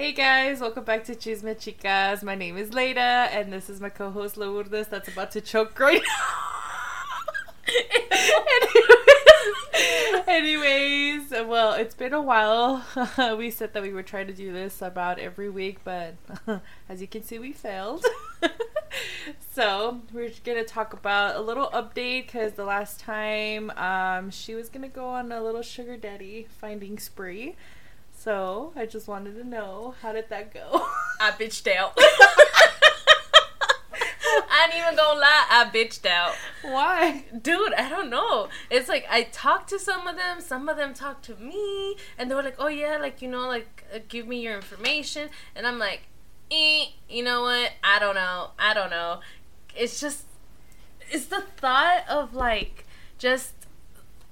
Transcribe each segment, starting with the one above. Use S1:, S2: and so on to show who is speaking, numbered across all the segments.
S1: Hey guys, welcome back to Chisme Chicas. My name is Leda, and this is my co-host Lourdes that's about to choke right now. Anyways, well, it's been a while. we said that we were trying to do this about every week, but as you can see, we failed. so we're gonna talk about a little update because the last time um, she was gonna go on a little sugar daddy finding spree. So I just wanted to know how did that go?
S2: I bitched out. I ain't even gonna lie, I bitched out.
S1: Why?
S2: Dude, I don't know. It's like I talked to some of them, some of them talked to me, and they were like, oh yeah, like, you know, like, uh, give me your information. And I'm like, eh, you know what? I don't know. I don't know. It's just, it's the thought of like, just,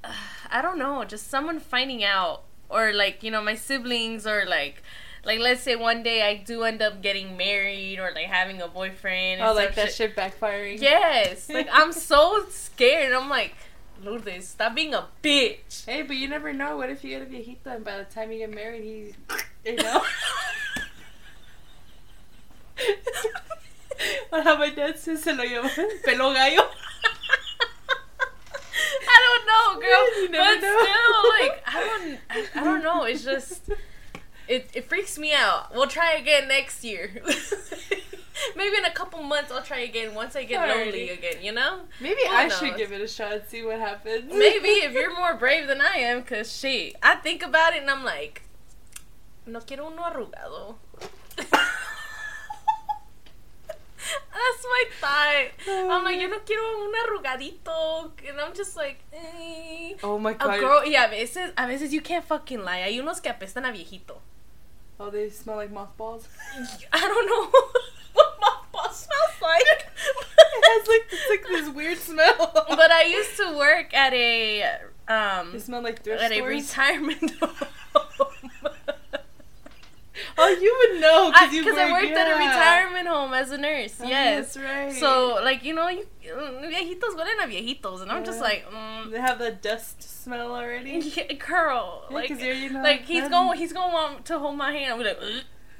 S2: uh, I don't know, just someone finding out. Or like, you know, my siblings or like, like let's say one day I do end up getting married or like having a boyfriend.
S1: Oh, like that shit. shit backfiring.
S2: Yes, like I'm so scared. I'm like, Lourdes, stop being a bitch.
S1: Hey, but you never know. What if you get a viejito and by the time you get married, he's, you know. Or how my dad says, se lo lleva pelo gallo.
S2: Know, girl. You but know. still, like, I don't, I, I don't know. It's just it, it freaks me out. We'll try again next year. Maybe in a couple months I'll try again once I get Alrighty. lonely again, you know?
S1: Maybe Who I knows? should give it a shot and see what happens.
S2: Maybe if you're more brave than I am, because shit, I think about it and I'm like, no quiero uno arrugado. That's my thought. I'm like, yo no quiero un arrugadito. And I'm just like, eh.
S1: Oh my god.
S2: A girl, y a veces, a veces you can't fucking lie. Hay unos que apestan a viejito.
S1: Oh, they smell like mothballs?
S2: I don't know what mothballs smells like.
S1: it has like, it's like this weird smell.
S2: but I used to work at a, um.
S1: They smell like thrift
S2: At
S1: stores?
S2: a retirement home.
S1: Oh, you would know
S2: because you I worked yeah. at a retirement home as a nurse.
S1: Oh,
S2: yes,
S1: that's right.
S2: So like you know, you, viejitos huelen a viejitos, and I'm just like, mm.
S1: they have the dust smell already.
S2: Yeah, girl,
S1: yeah,
S2: like,
S1: you know,
S2: like he's going, he's going to want to hold my hand. I'm like,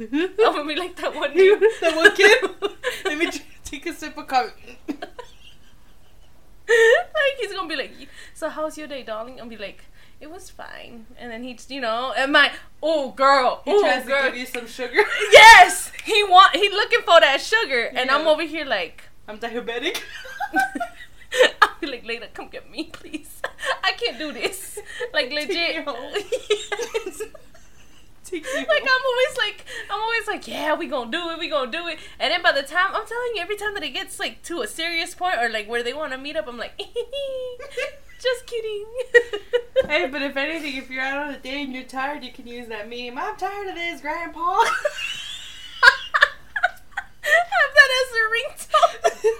S2: I'm gonna be like that one dude,
S1: that one kid. Let me take a sip of coffee.
S2: like he's gonna be like, so how's your day, darling? I'll be like it was fine. And then he, you know, and my oh girl,
S1: he
S2: ooh,
S1: tries
S2: girl.
S1: to give you some sugar.
S2: yes, he want he looking for that sugar, and yeah. I'm over here like
S1: I'm diabetic.
S2: I'll be like, later, come get me, please. I can't do this. Like legit. yes. like I'm always like I'm always like yeah we gonna do it we gonna do it and then by the time I'm telling you every time that it gets like to a serious point or like where they want to meet up I'm like just kidding.
S1: hey, but if anything, if you're out on a date and you're tired, you can use that meme. I'm tired of this, Grandpa.
S2: Have that as a ringtone.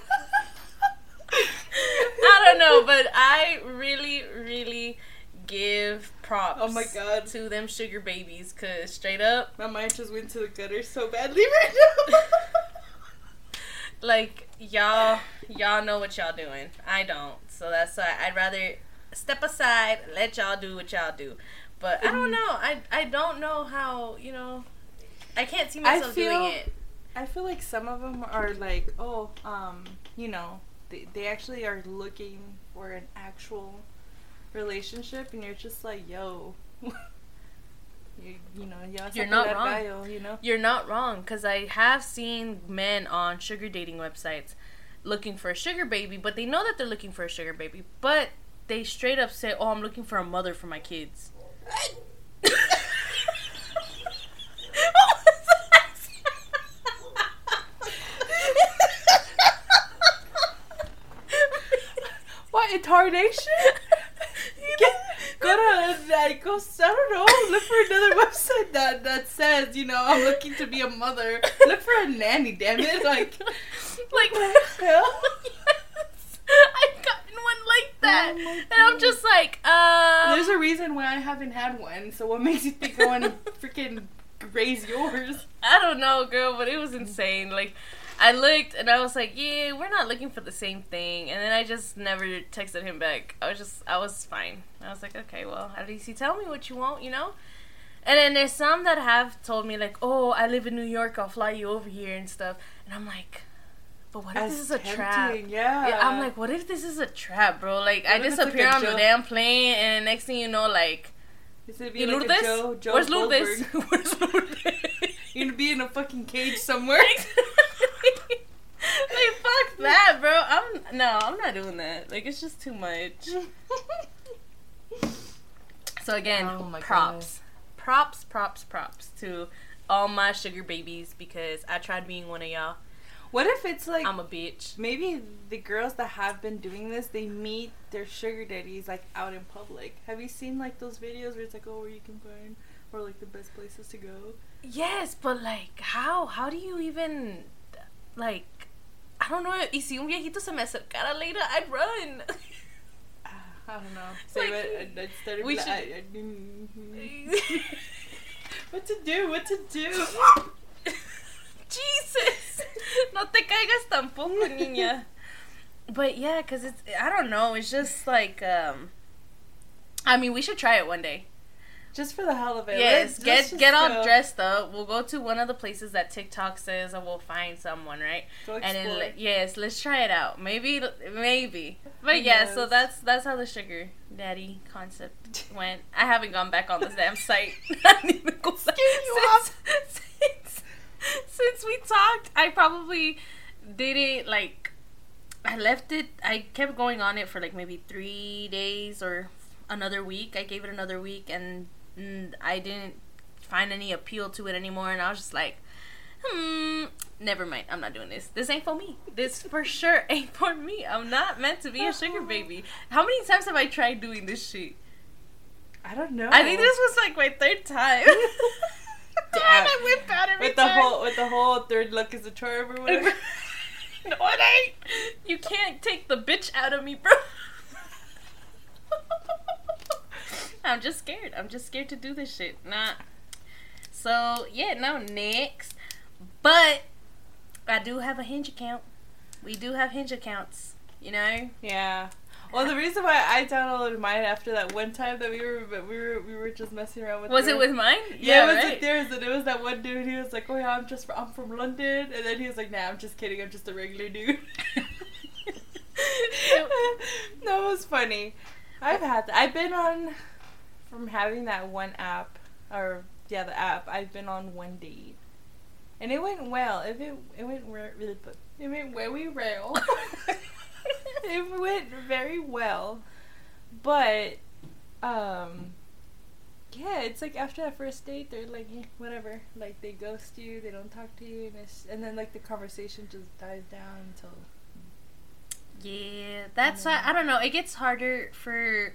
S2: I don't know, but I really, really give props.
S1: Oh my god
S2: to them sugar babies, cause straight up,
S1: my mind just went to the gutter so badly right now.
S2: like y'all, y'all know what y'all doing. I don't. So that's why I'd rather step aside, let y'all do what y'all do. But I don't know. I I don't know how you know. I can't see myself feel, doing it.
S1: I feel like some of them are like, oh, um, you know, they they actually are looking for an actual relationship, and you're just like, yo. You, you know,
S2: you're not wrong.
S1: Bio, you know,
S2: you're not wrong because I have seen men on sugar dating websites looking for a sugar baby, but they know that they're looking for a sugar baby, but they straight up say, "Oh, I'm looking for a mother for my kids."
S1: what incarnation? Get, go to like go. I don't know. Look for another website that that says you know I'm looking to be a mother. Look for a nanny. Damn it! Like
S2: like what the hell? yes. I've gotten one like that. Oh and I'm just like, um
S1: There's a reason why I haven't had one, so what makes you think I want to freaking raise yours?
S2: I don't know, girl, but it was insane. Like I looked and I was like, yeah, we're not looking for the same thing. And then I just never texted him back. I was just, I was fine. I was like, okay, well, at least you tell me what you want, you know? And then there's some that have told me like, "Oh, I live in New York. I'll fly you over here and stuff." And I'm like, "But what if
S1: As
S2: this is a trap?"
S1: Yeah.
S2: Yeah, I'm like, what if this is a trap, bro? Like, I
S1: What it's
S2: disappear
S1: like
S2: on the damn plane, and next thing you know, like,
S1: Is it be
S2: you
S1: like
S2: Lourdes?
S1: Joe, Joe
S2: Where's Lourdes? Where's Lourdes?
S1: You're gonna be in a fucking cage somewhere.
S2: Like, fuck that, bro. I'm no, I'm not doing that. Like, it's just too much. So again,
S1: Oh my
S2: props, props, props, props to all my sugar babies because I tried being one of y'all.
S1: what if it's like
S2: I'm a bitch.
S1: maybe the girls that have been doing this, they meet their sugar daddies like out in public. Have you seen like those videos where it's like, oh, where you can find or like the best places to go?
S2: Yes, but like, how? How do you even, like, I don't know. Y si un viejito se me acercara later, I'd run.
S1: Ah, I don't know.
S2: Like,
S1: Say it. I, I started
S2: we should-
S1: I- I- what to do? What to do?
S2: Jesus, no te caigas tampoco, niña. But yeah, cause it's I don't know. It's just like um. I mean, we should try it one day.
S1: Just for the hell of it.
S2: Yes,
S1: Let's-
S2: get get all
S1: go.
S2: dressed up. We'll go to one of the places that TikTok says, and we'll find someone, right?
S1: Go
S2: And then yes, let's try it out. Maybe maybe. But yeah, so that's that's how the sugar daddy concept went. I haven't gone back on this damn site. I didn't even go back. since since we talked. I probably did it like I left it. I kept going on it for like maybe three days or another week. I gave it another week, and mm, I didn't find any appeal to it anymore. And I was just like, hmm, never mind. I'm not doing this. This ain't for me. This for sure ain't for me. I'm not meant to be a sugar baby. How many times have I tried doing this shit?
S1: I don't know.
S2: I think this was like my third time.
S1: Damn.
S2: I went bad every
S1: with the
S2: time.
S1: whole with the whole third look is a charm or whatever.
S2: no, it ain't. You can't take the bitch out of me, bro. I'm just scared. I'm just scared to do this shit. Nah. So yeah, no next. But I do have a hinge account. We do have hinge accounts. You know.
S1: yeah. Well, the reason why I downloaded mine after that one time that we were we were we were just messing around with.
S2: Was it with mine?
S1: Yeah, it was
S2: right.
S1: with theirs, and it was that one dude. He was like, "Oh yeah, I'm just I'm from London," and then he was like, "Nah, I'm just kidding. I'm just a regular dude." that was funny. I've had that. I've been on from having that one app, or yeah, the app. I've been on one date, and it went well. If It went it went re- really it went very well. it went very well, but um, yeah, it's like after that first date, they're like eh, whatever. Like they ghost you, they don't talk to you, and, it's, and then like the conversation just dies down until
S2: Yeah, that's why I don't know. It gets harder for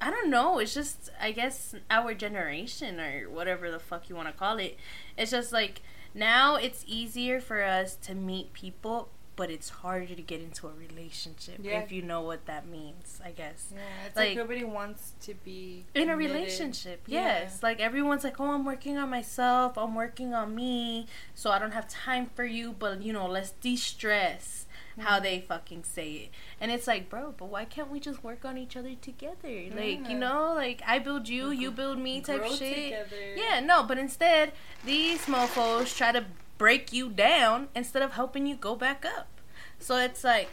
S2: I don't know. It's just I guess our generation or whatever the fuck you want to call it. It's just like now it's easier for us to meet people, but it's harder to get into a relationship
S1: Yeah.
S2: if you know what that means. I guess
S1: yeah, it's like,
S2: Like-
S1: nobody wants to be
S2: in a
S1: committed.
S2: relationship
S1: Yeah.
S2: yes like everyone's like oh i'm working on myself i'm working on me so i don't have time for you but you know let's de-stress how
S1: Mm-hmm.
S2: they fucking say it and it's like bro but why can't we just work on each other together like you know like i build you you build me type
S1: Grow
S2: shit
S1: together.
S2: yeah no but instead these mofos try to break you down instead of helping you go back up so it's like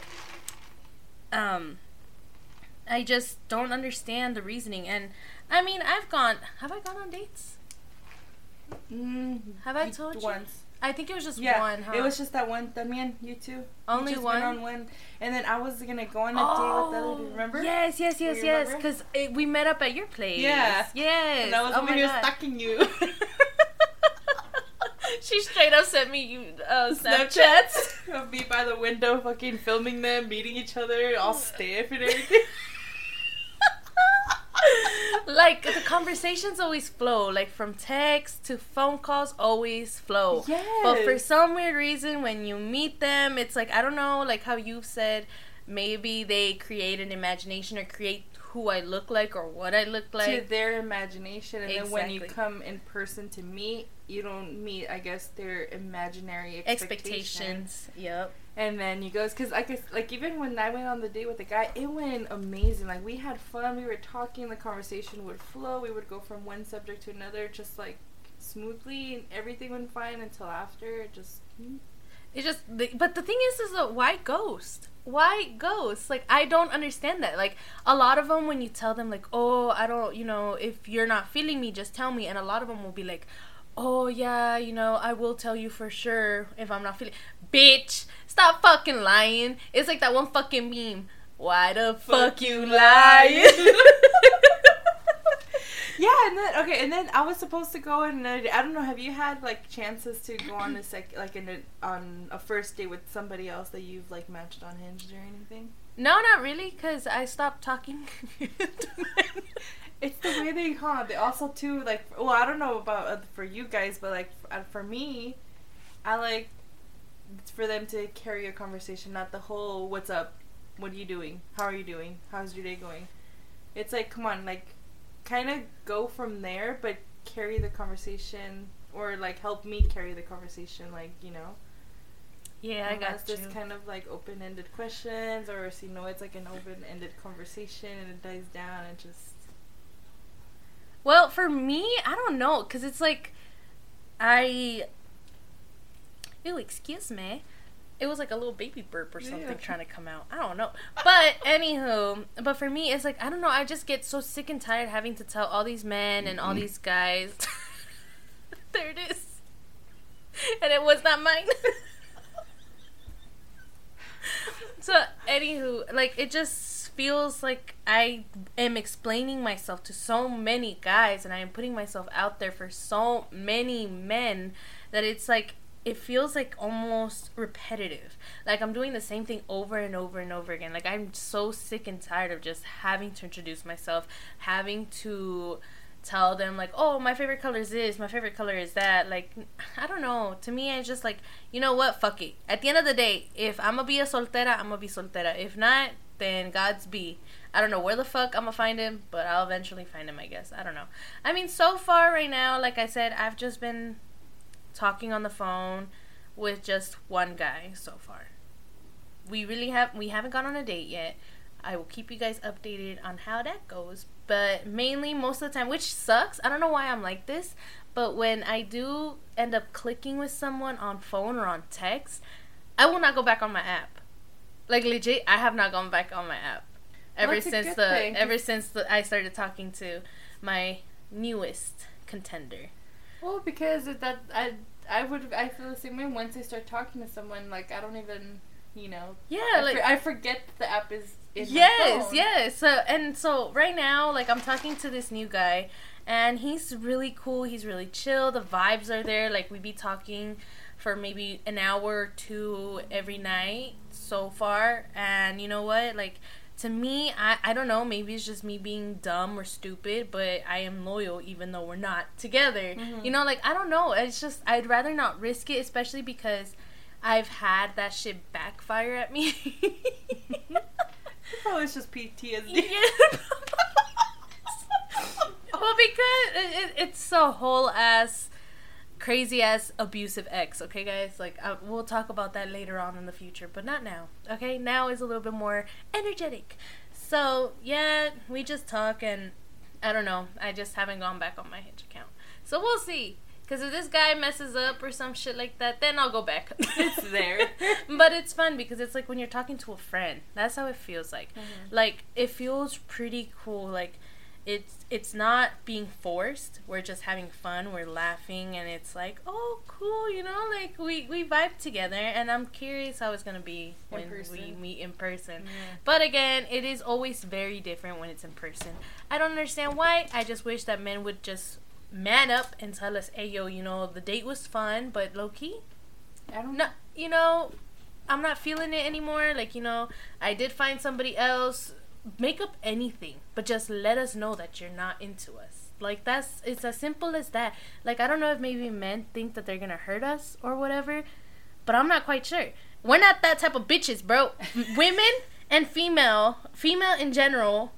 S2: um I just don't understand the reasoning. And I mean, I've gone. Have I gone on dates?
S1: Mm,
S2: Have I told you?
S1: once?
S2: I think it was just
S1: Yeah,
S2: one. Huh?
S1: it was just that one. Damien, you two.
S2: Only
S1: you just
S2: one?
S1: Went on one, and then I was gonna go on a date with the other dude. Remember?
S2: Oh, Yes, yes, yes, yes. Because we met up at your place.
S1: Yeah.
S2: Yes.
S1: And I was
S2: oh
S1: over here stalking you.
S2: she straight up sent me you uh, Snapchats.
S1: Of me by the window, fucking filming them, meeting each other, all stiff and everything.
S2: like the conversations always flow. Like from text to phone calls always flow. But for some weird reason when you meet them it's like i don't know like how you've said maybe they create an imagination or create who I look like or what I look like.
S1: to their imagination, and then when you come in person to meet, you don't meet, I guess, their imaginary expectations.
S2: expectations. Yep.
S1: And then you goes because I guess like even when I went on the date with the guy, it went amazing. Like we had fun, we were talking, the conversation would flow. We would go from one subject to another, just like smoothly, and everything went fine until after. It just hmm.
S2: It just, but the thing is, is that why ghost? Why ghost? Like I don't understand that. Like a lot of them, when you tell them, like, oh, I don't, you know, if you're not feeling me, just tell me. And a lot of them will be like, oh yeah, you know, I will tell you for sure if I'm not feeling. Bitch, stop fucking lying. It's like that one fucking meme. Why the fuck, you lying?
S1: yeah. And then okay, and then I was supposed to go and I don't know. Have you had like chances to go on a sec like in a, on a first date with somebody else that you've like matched on Hinge or anything?
S2: no, not really, because I stopped talking.
S1: It's the way they, huh? They also too like. Well, I don't know about uh, for you guys, but like f- uh, for me, I like for them to carry a conversation, not the whole "What's up? What are you doing? How are you doing? How's your day going?" It's like, come on, like, kind of go from there, but carry the conversation or like help me carry the conversation, like you know.
S2: yeah, I
S1: Unless
S2: got you.
S1: there's kind of like open-ended questions, or you know, it's like an open-ended conversation and it dies down and just.
S2: Well, for me, I don't know, cause it's like, I. Ew, excuse me. It was like a little baby burp or
S1: Yeah.
S2: something trying to come out. I don't know. But anywho, but for me, it's like I don't know. I just get so sick and tired having to tell all these men and all mm-hmm. these guys. there it is, and it was not mine. so anywho, like it just feels like I am explaining myself to so many guys and I am putting myself out there for so many men that it's like it feels like almost repetitive. Like I'm doing the same thing over and over and over again. Like I'm so sick and tired of just having to introduce myself, having to tell them like, "Oh, my favorite color is this, my favorite color is that." Like I don't know. To me it's just like, you know what? Fuck it. At the end of the day, if I'm gonna be a soltera, I'm gonna be soltera. If not, then God's be. I don't know where the fuck I'm gonna find him, but I'll eventually find him, I guess. I don't know. I mean, so far right now, like I said, I've just been talking on the phone with just one guy so far. We really have we haven't gone on a date yet. I will keep you guys updated on how that goes, but mainly most of the time, which sucks. I don't know why I'm like this, but when I do end up clicking with someone on phone or on text, I will not go back on my app. Like legit, I have not gone back on my app ever
S1: That's
S2: since the
S1: thing.
S2: ever since the, I started talking to my newest contender.
S1: Well, because that I I would I feel the same way. Once I start talking to someone, like I don't even you know.
S2: Yeah,
S1: I,
S2: like
S1: for- I forget the app is. In
S2: yes, yes. So and so right now, like I'm talking to this new guy, and he's really cool. He's really chill. The vibes are there. Like we be talking for maybe an hour or two every night so far, and you know what? Like to me, I I don't know. Maybe it's just me being dumb or stupid, but I am loyal even though we're not together.
S1: Mhm.
S2: You know, like I don't know. It's just I'd rather not risk it, especially because. I've had that shit backfire at me.
S1: Probably it's just PTSD.
S2: Yeah. well, because it, it, it's a whole ass, crazy ass abusive ex. Okay, guys. Like uh, we'll talk about that later on in the future, but not now. Okay, now is a little bit more energetic. So yeah, we just talk, and I don't know. I just haven't gone back on my Hinge account, so we'll see. Because if this guy messes up or some shit like that, then I'll go back.
S1: It's there.
S2: but it's fun because it's like when you're talking to a friend. That's how it feels like.
S1: Mhm.
S2: Like it feels pretty cool. Like it's it's not being forced. We're just having fun. We're laughing, and it's like, oh, cool. You know, like we we vibe together. And I'm curious how it's gonna be
S1: In
S2: when we meet in person.
S1: Yeah.
S2: But again, it is always very different when it's in person. I don't understand why. I just wish that men would just man up and tell us, hey, yo, you know, the date was fun, but low key,
S1: I don't
S2: no, you know, I'm not feeling it anymore. Like, you know, I did find somebody else. Make up anything, but just let us know that you're not into us. Like that's it's as simple as that. Like I don't know if maybe men think that they're gonna hurt us or whatever, but I'm not quite sure. We're not that type of bitches, bro. Women and female, female in general,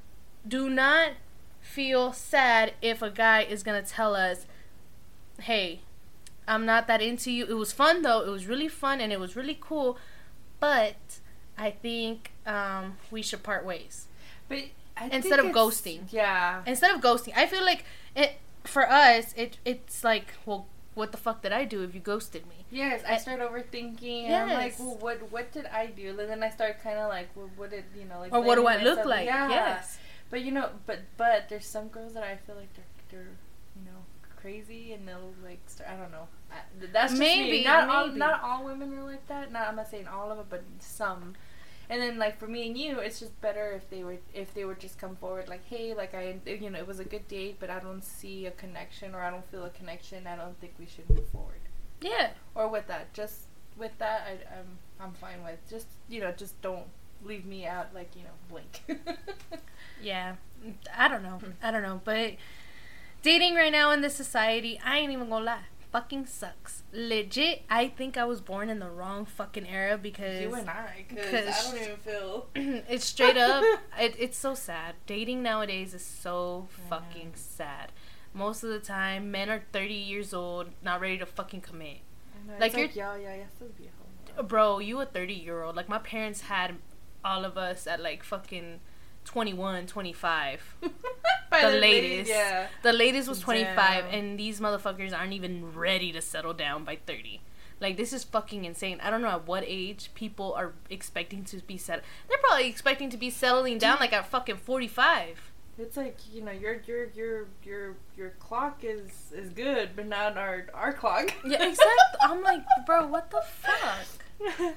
S2: do not feel sad if a guy is gonna tell us, "Hey, I'm not that into you." It was fun though. It was really fun and it was really cool, but I think um, we should part ways
S1: But I
S2: Instead of ghosting.
S1: Yeah.
S2: instead of ghosting. I feel like it for us. It it's like, well, what the fuck did I do if you ghosted me?
S1: Yes, I start overthinking. And I'm like, well, what what did I do? And then I start kind of like, well, what did you know, like,
S2: Or what do I
S1: blaming
S2: look like?
S1: Yeah.
S2: Yes.
S1: But you know, but but there's some girls that I feel like they're they're you know crazy and they'll like start, I don't know. I, that's just
S2: Maybe,
S1: me. Not all not all women are like that. Not I'm not saying all of them, but some. And then like for me and you, it's just better if they were if they would just come forward like, hey, like I you know it was a good date, but I don't see a connection or I don't feel a connection. I don't think we should move forward
S2: Yeah.
S1: or with that. Just with that, I, I'm I'm fine with. Just you know, just don't leave me out like you know, blink.
S2: Yeah, I don't know. I don't know, but dating right now in this society, I ain't even gonna lie, fucking sucks. Legit, I think I was born in the wrong fucking era because
S1: you and I, because I don't even feel.
S2: it's straight up. It, it's so sad. Dating nowadays is so fucking sad. Most of the time, men are thirty years old, not ready to fucking commit.
S1: Like
S2: Like,
S1: you're, yeah, yeah, yeah, still be a home.
S2: Bro, you a 30 year old. Like, my parents had all of us at like fucking 21, 25. The
S1: late-
S2: latest.
S1: yeah.
S2: The latest was 25,
S1: Damn.
S2: and these motherfuckers aren't even ready to settle down by 30. Like, this is fucking insane. I don't know at what age people are expecting to be set. They're probably expecting to be settling down like at fucking 45.
S1: It's like you know, your your your your your clock is is good, but not our our clock.
S2: Yeah, exactly. I'm like, bro, what the fuck?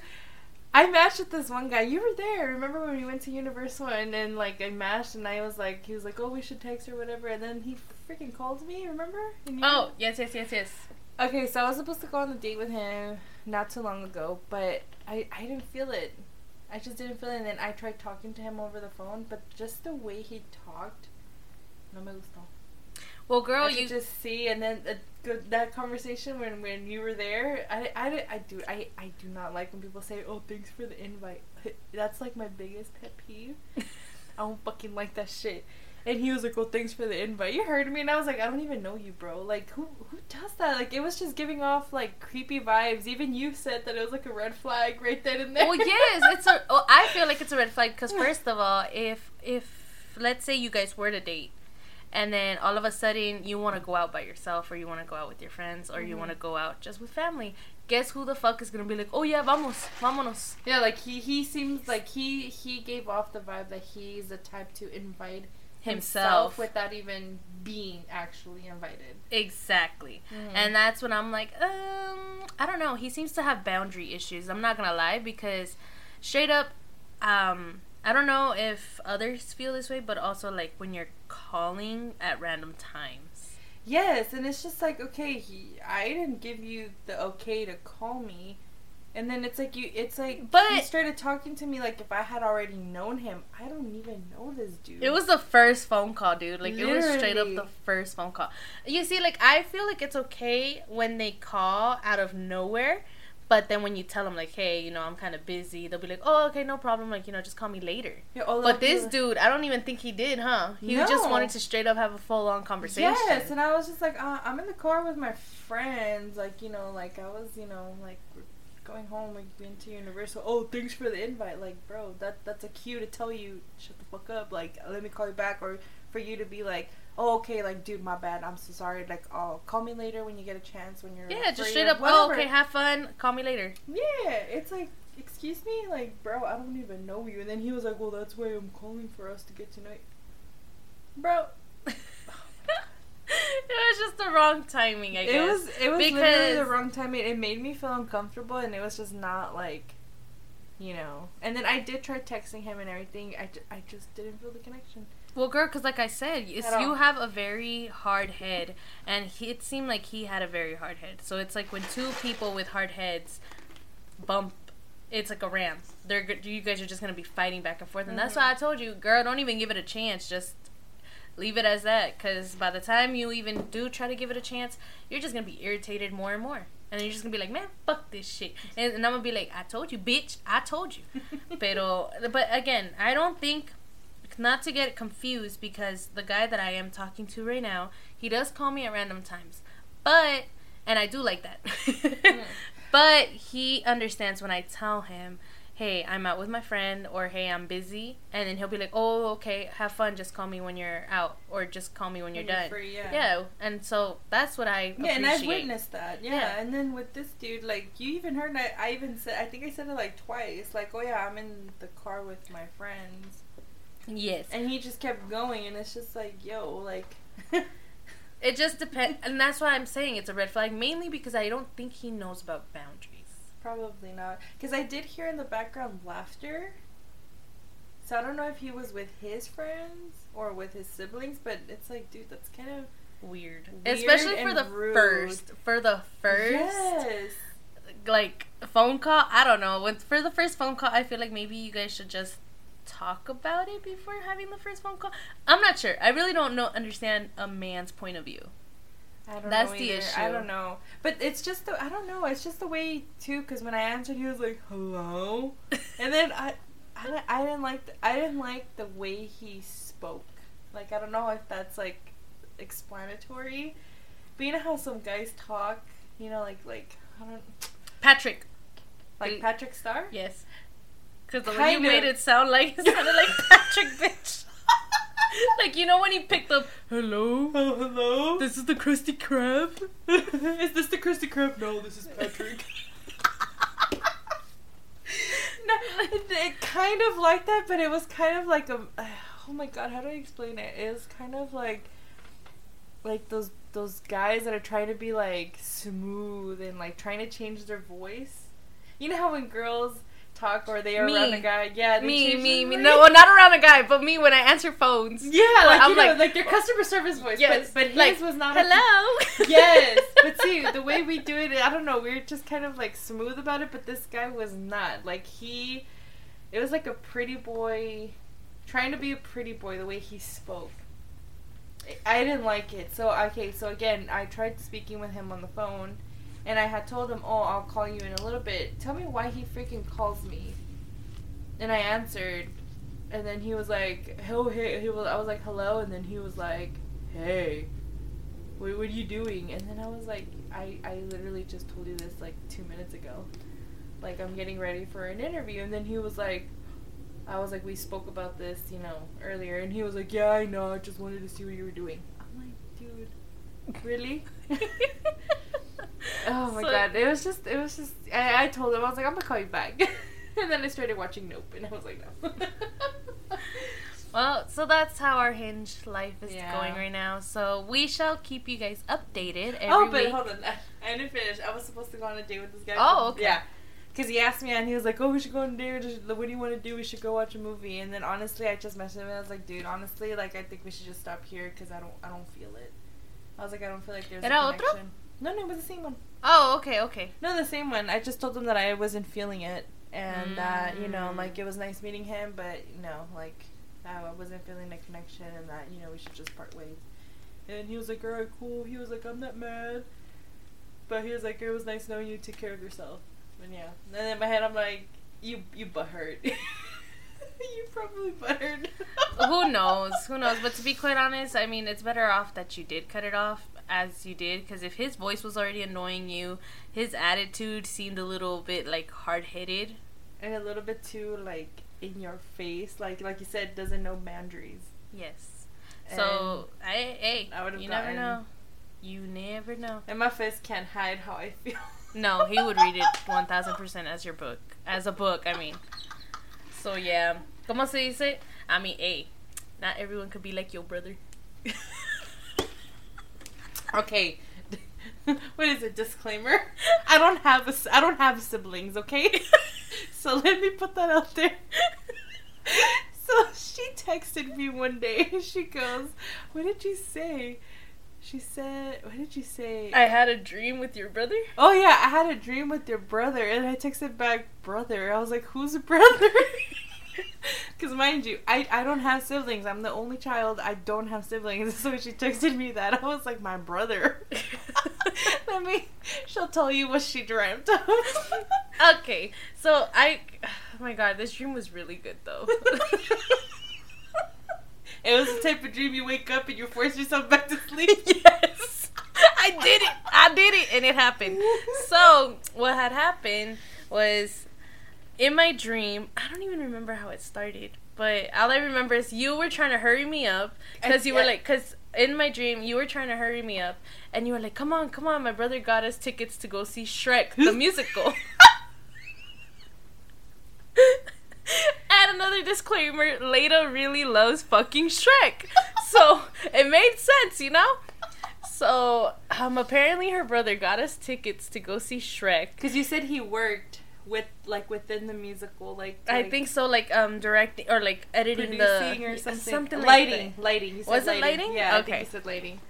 S1: I matched with this one guy. You were there. Remember when we went to Universal and then like I matched and I was like, he was like, oh, we should text or whatever, and then he freaking called me. Remember?
S2: Oh, yes, yes, yes, yes.
S1: Okay, so I was supposed to go on a date with him not too long ago, but I I didn't feel it. I just didn't feel it, and then I tried talking to him over the phone, but just the way he talked, no me gustó.
S2: Well, girl,
S1: I
S2: you
S1: could just see, and then uh, that conversation when when you were there, I I I do I I do not like when people say, "Oh, thanks for the invite." That's like my biggest pet peeve. I don't fucking like that shit. And he was like, "Oh, thanks for the invite." You heard me, and I was like, "I don't even know you, bro. Like, who who does that? Like, it was just giving off like creepy vibes. Even you said that it was like a red flag right then and there.
S2: well, yes, it's a. Oh, I feel like it's a red flag because first of all, if if let's say you guys were to date, and then all of a sudden you want to go out by yourself, or you want to go out with your friends, or you
S1: Mhm.
S2: want to go out just with family, guess who the fuck is gonna be like, oh yeah, vamos, vámonos.
S1: yeah, like he he seems like he he gave off the vibe that he's the type to invite
S2: Himself.
S1: himself without even being actually invited.
S2: Exactly.
S1: Mhm.
S2: And that's when I'm like, um, I don't know. He seems to have boundary issues. I'm not gonna lie because, straight up, um, I don't know if others feel this way, but also like when you're calling at random times.
S1: Yes, and it's just like okay, he, I didn't give you the okay to call me, and then it's like you, it's like
S2: But-
S1: he started talking to me like if I had already known him. I don't even know this dude.
S2: It was the first phone call, dude. Like it was straight up the first phone call. You see, like I feel like it's okay when they call out of nowhere. But then when you tell them like, hey, you know, I'm kind of busy, they'll be like, oh, okay, no problem. Like, you know, just call me later.
S1: Yeah,
S2: But this
S1: you-
S2: dude, I don't even think he did, huh? He just wanted to straight up have a full on conversation.
S1: Yes, and I was just like, uh, I'm in the car with my friends, like you know, like I was, you know, like going home, like been to Universal. Oh, thanks for the invite, like bro, that that's a cue to tell you shut the fuck up, like let me call you back, or for you to be like, oh okay, like dude, my bad, I'm so sorry, like oh call me later when you get a chance when you're
S2: yeah, just straight up. Oh, okay, have fun. Call me later.
S1: Yeah, it's like, excuse me, like, bro, I don't even know you. And then he was like, well, that's why I'm calling for us to get tonight. Bro,
S2: it was just the wrong timing, I guess.
S1: it was it was literally the wrong timing. It, it made me feel uncomfortable, and it was just not like, you know. And then I did try texting him and everything. I, ju- I just didn't feel the connection.
S2: Well, girl, because like I said, it's,
S1: At all.
S2: you have a very hard head, and he, it seemed like he had a very hard head. So it's like when two people with hard heads bump, it's like a ram. They're you guys are just gonna be fighting back and forth, and that's
S1: Mhm.
S2: why I told you, girl, don't even give it a chance. Just leave it as that, because by the time you even do try to give it a chance, you're just gonna be irritated more and more. And you're just gonna be like, man, fuck this shit. And, and I'm gonna be like, I told you, bitch, I told you. Pero, but again, I don't think not to get confused because the guy that I am talking to right now, he does call me at random times. But and I do like that. Mm. But he understands when I tell him, "Hey, I'm out with my friend," or "Hey, I'm busy," and then he'll be like, "Oh, okay, have fun. Just call me when you're out, or just call me when you're
S1: When you're
S2: done."
S1: free, yeah.
S2: yeah, and so that's what I
S1: Yeah, and I've witnessed that. Yeah.
S2: Yeah.
S1: and then with this dude, like you even heard I, I even said I think I said it like twice. Like, oh yeah, I'm in the car with my friends,
S2: Yes,
S1: and he just kept going, and it's just like, yo, like,
S2: it just depends, and that's why I'm saying it's a red flag, mainly because I don't think he knows about boundaries.
S1: probably not, because I did hear in the background laughter. So I don't know if he was with his friends or with his siblings, but it's like, dude, that's kind of
S2: Weird,
S1: Weird
S2: especially for the
S1: rude.
S2: first, for the first.
S1: Yes.
S2: like phone call. I don't know. With for the first phone call, I feel like maybe you guys should just talk about it before having the first phone call. I'm not sure. I really don't know understand a man's point of view.
S1: I don't
S2: That's
S1: know
S2: the issue.
S1: I don't know, but it's just the I don't know. It's just the way too. Because when I answered, he was like, "Hello," and then I, I, didn't- I didn't like the, I didn't like the way he spoke. Like I don't know if that's like explanatory, but you know how some guys talk. You know, like like I don't
S2: Patrick.
S1: like Patrick Star.
S2: Yes. Because the way you made it sound like it sounded like Patrick, bitch. like you know when he picked up, hello,
S1: Oh hello.
S2: this is the Krusty Krab.
S1: is this the Krusty Krab? No, this is Patrick. no, it, it kind of like that, but it was kind of like a. Oh my god, how do I explain it? It was kind of like, like those those guys that are trying to be like smooth and like trying to change their voice. You know how when girls talk or they are
S2: Me.
S1: around a guy, yeah,
S2: me, me, me. No, well, not around a guy, but me when I answer phones.
S1: Yeah, like
S2: I'm
S1: you know,
S2: like-
S1: like, their customer service voice.
S2: Yes,
S1: but, but his was not. a-
S2: Hello.
S1: yes, but see the way we do it, I don't know. We are just kind of like smooth about it, but this guy was not. Like he, it was like a pretty boy, trying to be a pretty boy. The way he spoke, I- I didn't like it. So okay, so again, I tried speaking with him on the phone, and I had told him, "Oh, I'll call you in a little bit. Tell me why he freaking calls me." And I answered, and then he was like, "Oh, hey," he was. I was like, "Hello," and then he was like, "Hey." what, what are you doing? And then I was like, I, I literally just told you this like two minutes ago. Like, I'm getting ready for an interview. And then he was like, I was like, we spoke about this, you know, earlier. And he was like, yeah, I know. I just wanted to see what you were doing. I'm like, dude, really? oh my
S2: So-
S1: god. It was just, it was just, I, I told him, I was like, I'm to call you back. and then I started watching Nope. And I was like, no.
S2: Well, so that's how our hinge life is
S1: Yeah.
S2: going right now. So we shall keep you guys updated every
S1: oh, but
S2: week.
S1: hold on. I, didn't finish. I was supposed to go on a date with this guy.
S2: Oh, okay.
S1: Yeah. Because he asked me and he was like, oh, we should go on a date. What do you want to do? We should go watch a movie. And then honestly, I just messaged him and I was like, dude, honestly, like, I think we should just stop here because I don't, I don't feel it. I was like, I don't feel like there's
S2: Era
S1: a
S2: otro?
S1: No, no, it was the same one.
S2: Oh, okay, okay.
S1: No, the same one. I just told him that I wasn't feeling it. And that, you know,
S2: Mm.
S1: like, it was nice meeting him, but, no, like, I wasn't feeling a connection and that, you know, we should just part ways. And he was like, alright, cool. He was like, I'm not mad. But he was like, it was nice knowing you. Take care of yourself. And yeah. And then in my head, I'm like, you, you butthurt. you probably butthurt.
S2: Who knows? Who knows? But to be quite honest, I mean, it's better off that you did cut it off as you did because if his voice was already annoying you, his attitude seemed a little bit like hard headed.
S1: and a little bit too, like, in your face. Like, like you said, doesn't know boundaries.
S2: Yes. So, I, hey,
S1: I
S2: you never know. You never know.
S1: And my face can't hide how I feel.
S2: No, he would read it 1000% as your book. As a book, I mean. So, yeah. ¿Cómo se dice? I mean, hey, not everyone could be like your brother.
S1: Okay. what is it? Disclaimer. I don't have a, I don't have siblings. Okay. so let me put that out there. so she texted me one day. She goes, "What did you say?" She said, "What did you say?"
S2: I had a dream with your brother?
S1: oh yeah, I had a dream with your brother, and I texted back, "Brother." I was like, "Who's a brother?" Because mind you, I, I don't have siblings. I'm the only child. I don't have siblings. So she texted me that. I was like, my brother. Let me. She'll tell you what she dreamt of.
S2: Okay, so I. Oh my god, this dream was really good though.
S1: It was the type of dream you wake up and you force yourself back to sleep.
S2: yes. I did it. I did it and it happened. So, what had happened was in my dream, I don't even remember how it started, but all I remember is you were trying to hurry me up cuz you were like cuz in my dream you were trying to hurry me up and you were like, "Come on, come on, my brother got us tickets to go see Shrek the musical." Add another disclaimer, Leda really loves fucking Shrek. So, it made sense, you know? So, um, apparently her brother got us tickets to go see Shrek.
S1: Because you said he worked with like within the musical, like,
S2: I think so, like um, directing or like editing the
S1: or something.
S2: something like
S1: lighting, lighting. You said
S2: Was it lighting?
S1: Yeah, I
S2: Okay.
S1: think you said lighting.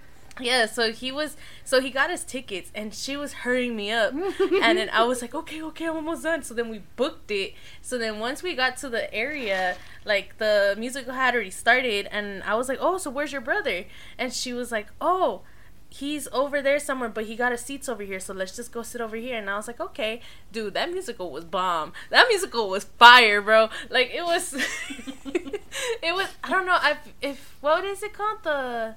S2: Yeah, so he was, so he got his tickets, and she was hurrying me up, and then I was like, okay, okay, I'm almost done. So then we booked it. So then once we got to the area, like the musical had already started, and I was like, oh, so where's your brother? And she was like, oh. He's over there somewhere, but he got his seats over here, so let's just go sit over here. And I was like, okay, dude, that musical was bomb. That musical was fire, bro. Like it was, it was. I don't know. I if what is it called the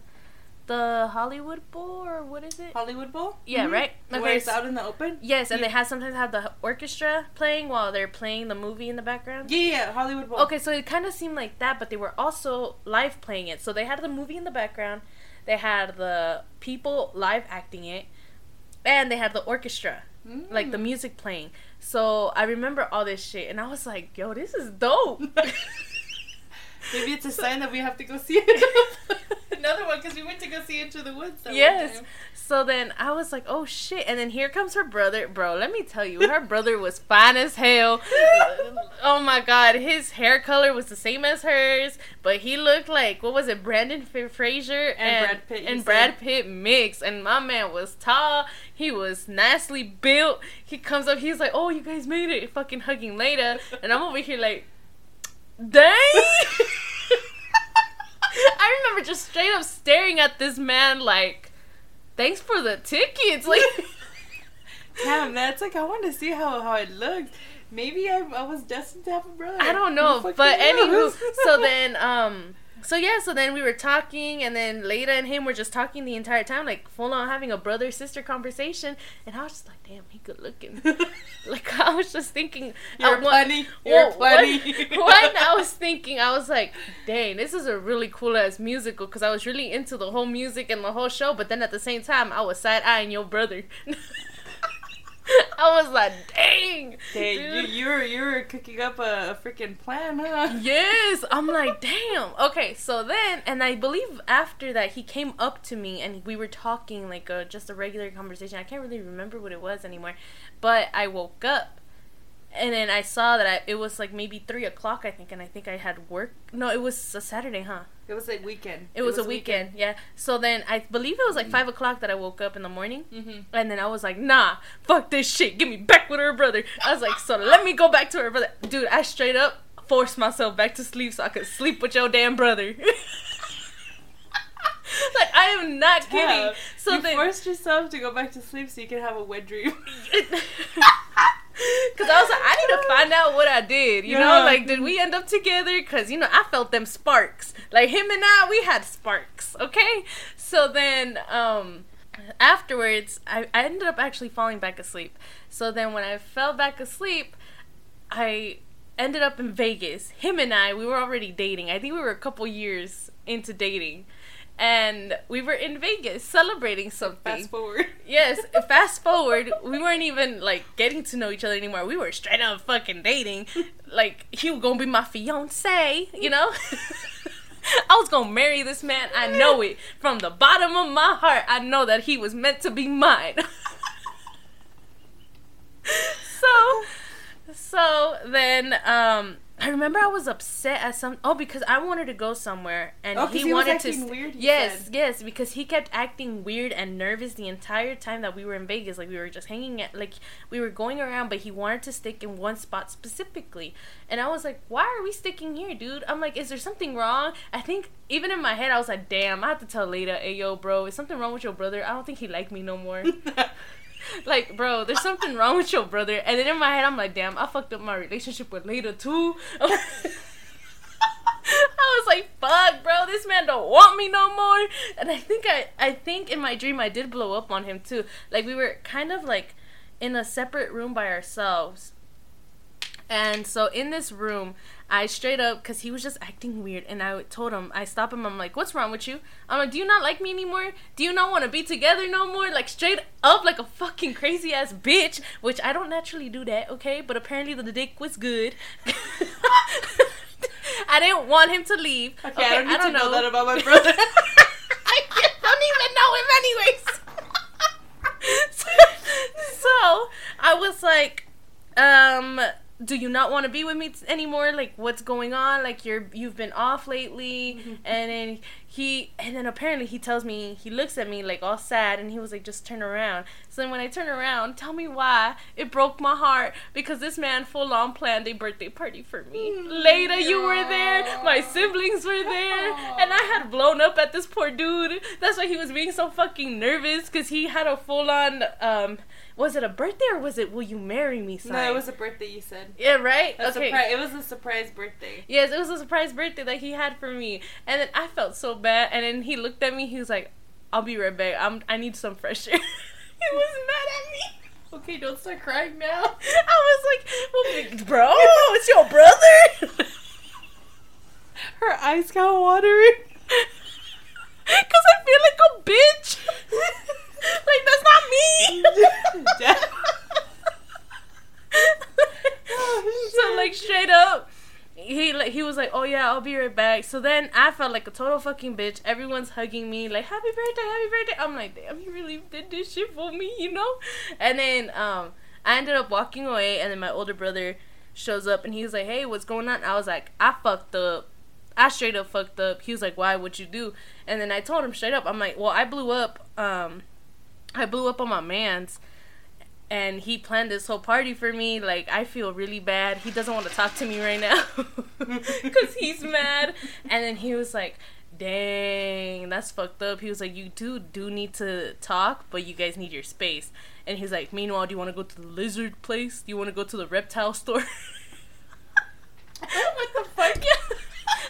S2: the Hollywood Bowl or what is it?
S1: Hollywood Bowl.
S2: Yeah,
S1: Mhm.
S2: right?
S1: Where
S2: Okay,
S1: it's
S2: s-
S1: out in the open.
S2: Yes, and
S1: Yeah.
S2: they have sometimes have the orchestra playing while they're playing the movie in the background.
S1: Yeah, yeah, Hollywood Bowl.
S2: Okay, so it kind of seemed like that, but they were also live playing it. So they had the movie in the background, they had the people live acting it, and they had the orchestra, like the
S1: Mm.
S2: music playing. So I remember all this shit, and I was like, "Yo, this is dope."
S1: Maybe it's a sign that we have to go see it. Another one because we went to go see Into the Woods. That
S2: Yes. So then I was like, oh shit. And then here comes her brother. Bro, let me tell you, her brother was fine as hell. oh my god. His hair color was the same as hers, but he looked like, what was it, Brendan Fraser
S1: And Brad Pitt,
S2: And. Brad Pitt mixed. And my man was tall. He was nicely built. He comes up, he's like, oh, you guys made it. Fucking hugging later. And I'm over here like, dang. I remember just straight up staring at this man like, thanks for the tickets. Like,
S1: Damn, that's like I want to see how how it looked. Maybe I, I was destined to have a brother.
S2: I don't know, but anywho, so then, um, so yeah, so then we were talking, and then Leda and him were just talking the entire time, like full on having a brother sister conversation, and I was just like, damn, he good looking. like I was just thinking,
S1: You're
S2: what-
S1: funny. You're
S2: Well,
S1: funny.
S2: One, one, I was thinking, I was like, dang, this is a really cool ass musical because I was really into the whole music and the whole show, but then at the same time, I was side eyeing your brother. I was like, dang.
S1: Hey,
S2: dude.
S1: you you're you're cooking up a, a freaking plan, huh?
S2: Yes, I'm like, damn. Okay, so then, and I believe after that, he came up to me and we were talking like a, just a regular conversation. I can't really remember what it was anymore, but I woke up and then I saw that I, it was like maybe three o'clock, I think, and I think I had work. No, it was a Saturday, huh?
S1: It was like weekend.
S2: It, was, a weekend, yeah. So then I believe it was like five o'clock that I woke up in the morning.
S1: Mm-hmm.
S2: And then I was like, nah, fuck this shit. Give me back with her brother. I was like, so let me go back to her brother. Dude, I straight up forced myself back to sleep so I could sleep with your damn brother. like, I am not kidding. So
S1: you
S2: then.
S1: forced yourself to go back to sleep so you can have a wet dream.
S2: Cause I was like, I need to find out what I did. You know, like, did we end up together? Cause you know, I felt them sparks. Like him and I, we had sparks. Okay. So then, um, afterwards, I, I ended up actually falling back asleep. So then, when I fell back asleep, I ended up in Vegas. Him and I, we were already dating. I think we were a couple years into dating. And we were in Vegas celebrating something.
S1: Fast forward.
S2: Yes, fast forward, we weren't even like getting to know each other anymore. We were straight up fucking dating. Like he was gonna be my fiance, you know? I was gonna marry this man. I know it. From the bottom of my heart, I know that he was meant to be mine. so so then um I remember I was upset at some oh because I wanted to go somewhere and
S1: Oh,
S2: he,
S1: he
S2: wanted to
S1: weird, you
S2: yes
S1: said.
S2: yes because he kept acting weird and nervous the entire time that we were in Vegas like we were just hanging at like we were going around but he wanted to stick in one spot specifically. And I was like why are we sticking here dude? I'm like is there something wrong? I think even in my head I was like damn I have to tell Leda hey yo bro is something wrong with your brother? I don't think he liked me no more like, bro, there's something wrong with your brother. And then in my head, I'm like, damn, I fucked up my relationship with Leda too. I I was like, "Fuck, bro, this man don't want me no more." And I think I, I think in my dream I did blow up on him too. Like we were kind of like in a separate room by ourselves. And so in this room, I straight up, because he was just acting weird, and I told him, I stopped him, I'm like, what's wrong with you? I'm like, do you not like me anymore? Do you not want to be together no more? Like, straight up, like a fucking crazy ass bitch, which I don't naturally do that, okay? But apparently the dick was good. I didn't want him to leave.
S1: Okay,
S2: Okay,
S1: I don't need
S2: I don't
S1: to know.
S2: know.
S1: that about my brother.
S2: I don't even know him anyways. so, so I was like, um, do you not want to be with me anymore? Like, what's going on? Like, you're you've been off lately, mm-hmm. and then he, and then apparently he tells me he looks at me like all sad, and he was like, just turn around. So then when I turn around, tell me why it broke my heart because this man full on planned a birthday party for me. Later, you were there, my siblings were there, and I had blown up at this poor dude. That's why he was being so fucking nervous because he had a full on um. Was it a birthday or was it "Will you marry me"? Sign?
S1: no, it was a birthday. You said.
S2: Yeah, right.
S1: A
S2: okay.
S1: surprise. It was a surprise birthday.
S2: Yes, it was a surprise birthday that he had for me, and then I felt so bad. And then he looked at me. He was like, "I'll be right back. I'm. I need some fresh air." he was mad at me.
S1: Okay, don't start crying now.
S2: I was like, well, "Bro, it's your brother."
S1: Her eyes got watery.
S2: Cause I feel like a bitch. like that's not me. Oh, so like straight up, he like he was like, "Oh yeah, I'll be right back." So then I felt like a total fucking bitch. Everyone's hugging me like, "Happy birthday, happy birthday!" I'm like, "Damn, he really did this shit for me," you know. And then um, I ended up walking away, and then my older brother shows up, and he was like, "Hey, what's going on?" I was like, "I fucked up." I straight up fucked up. He was like, "Why? What you do?" And then I told him straight up. I'm like, "Well, I blew up. Um, I blew up on my man's, and he planned this whole party for me. Like, I feel really bad. He doesn't want to talk to me right now because he's mad." And then he was like, "Dang, that's fucked up." He was like, "You two do need to talk, but you guys need your space." And he's like, "Meanwhile, do you want to go to the lizard place? Do you want to go to the reptile store?" what the fuck? Yeah.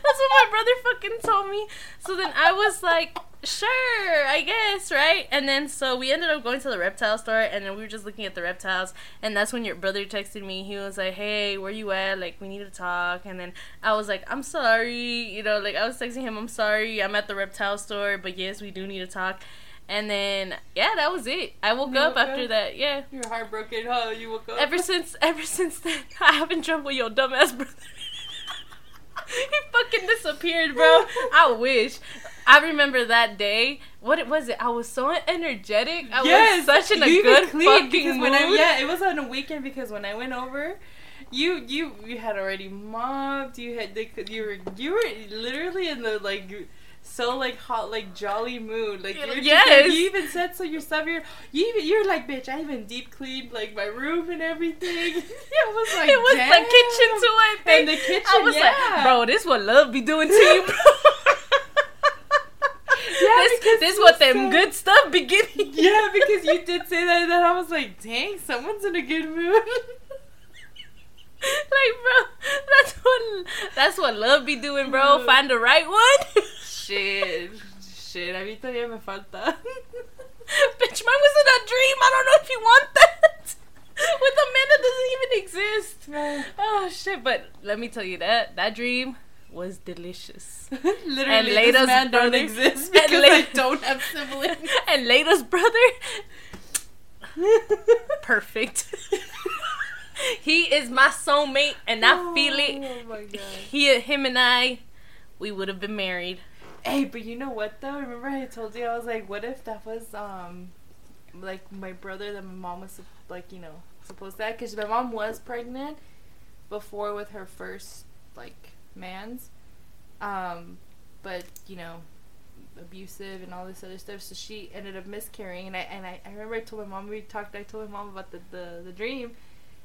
S2: That's what my brother fucking told me. So then I was like, sure, I guess, right? And then so we ended up going to the reptile store and then we were just looking at the reptiles and that's when your brother texted me. He was like, Hey, where you at? Like we need to talk and then I was like, I'm sorry, you know, like I was texting him, I'm sorry, I'm at the reptile store, but yes, we do need to talk. And then yeah, that was it. I woke
S1: You
S2: up
S1: woke
S2: after
S1: up?
S2: that, yeah.
S1: You're heartbroken, huh? You woke up.
S2: Ever since ever since then, I haven't drunk with your dumbass brother. he fucking disappeared, bro. I wish. I remember that day. What it was it? I was so energetic. I was such in a good fucking mood.
S1: I yeah, it was on a weekend because when I went over, you you you had already mopped. You had they, you were you were literally in the like so like hot like jolly mood. Like you're
S2: Yes.
S1: you even said so yourself. You're you even you're like bitch. I even deep cleaned like my room and everything. it was like
S2: it was the kitchen too. I think.
S1: And the kitchen,
S2: I was
S1: yeah.
S2: like, bro, this what love be doing to you, bro.
S1: Yeah,
S2: this this what them good stuff be giving. you.
S1: Yeah, because you did say that, and then I was like, dang, someone's in a good mood.
S2: like, bro, that's what that's what love be doing, bro. Find the right one.
S1: Shit. Shit, a mí todavía me falta.
S2: Bitch, mine was in a dream. I don't know if you want that. With a man that doesn't even exist. Oh shit! But let me tell you that that dream was delicious.
S1: Literally,
S2: And Lada's
S1: man don't exist because
S2: La-
S1: I don't have siblings.
S2: and Lada's brother, perfect. he is my soulmate, and I feel it.
S1: Oh my god.
S2: He, him, and I, we would have been married.
S1: Hey, but you know what though? Remember I told you I was like, what if that was um, like my brother that my mom was like you know supposed to? Because my mom was pregnant before with her first like man's, um, but you know abusive and all this other stuff. So she ended up miscarrying, and I and I, I remember I told my mom we talked. I told my mom about the the, the dream.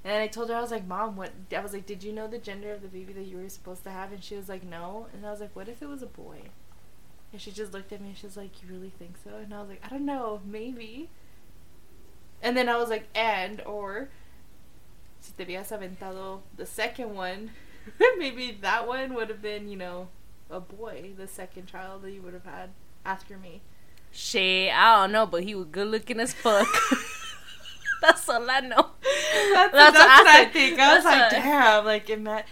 S1: And I told her, I was like, Mom, what? I was like, Did you know the gender of the baby that you were supposed to have? And she was like, No. And I was like, What if it was a boy? And she just looked at me and she was like, You really think so? And I was like, I don't know, maybe. And then I was like, And, or, si te habías aventado the second one, maybe that one would have been, you know, a boy, the second child that you would have had after me.
S2: Shit, I don't know, but he was good looking as fuck. That's all I know.
S1: That's,
S2: That's
S1: that's,
S2: what I
S1: what I think. I was like,
S2: what-
S1: damn, like it meant.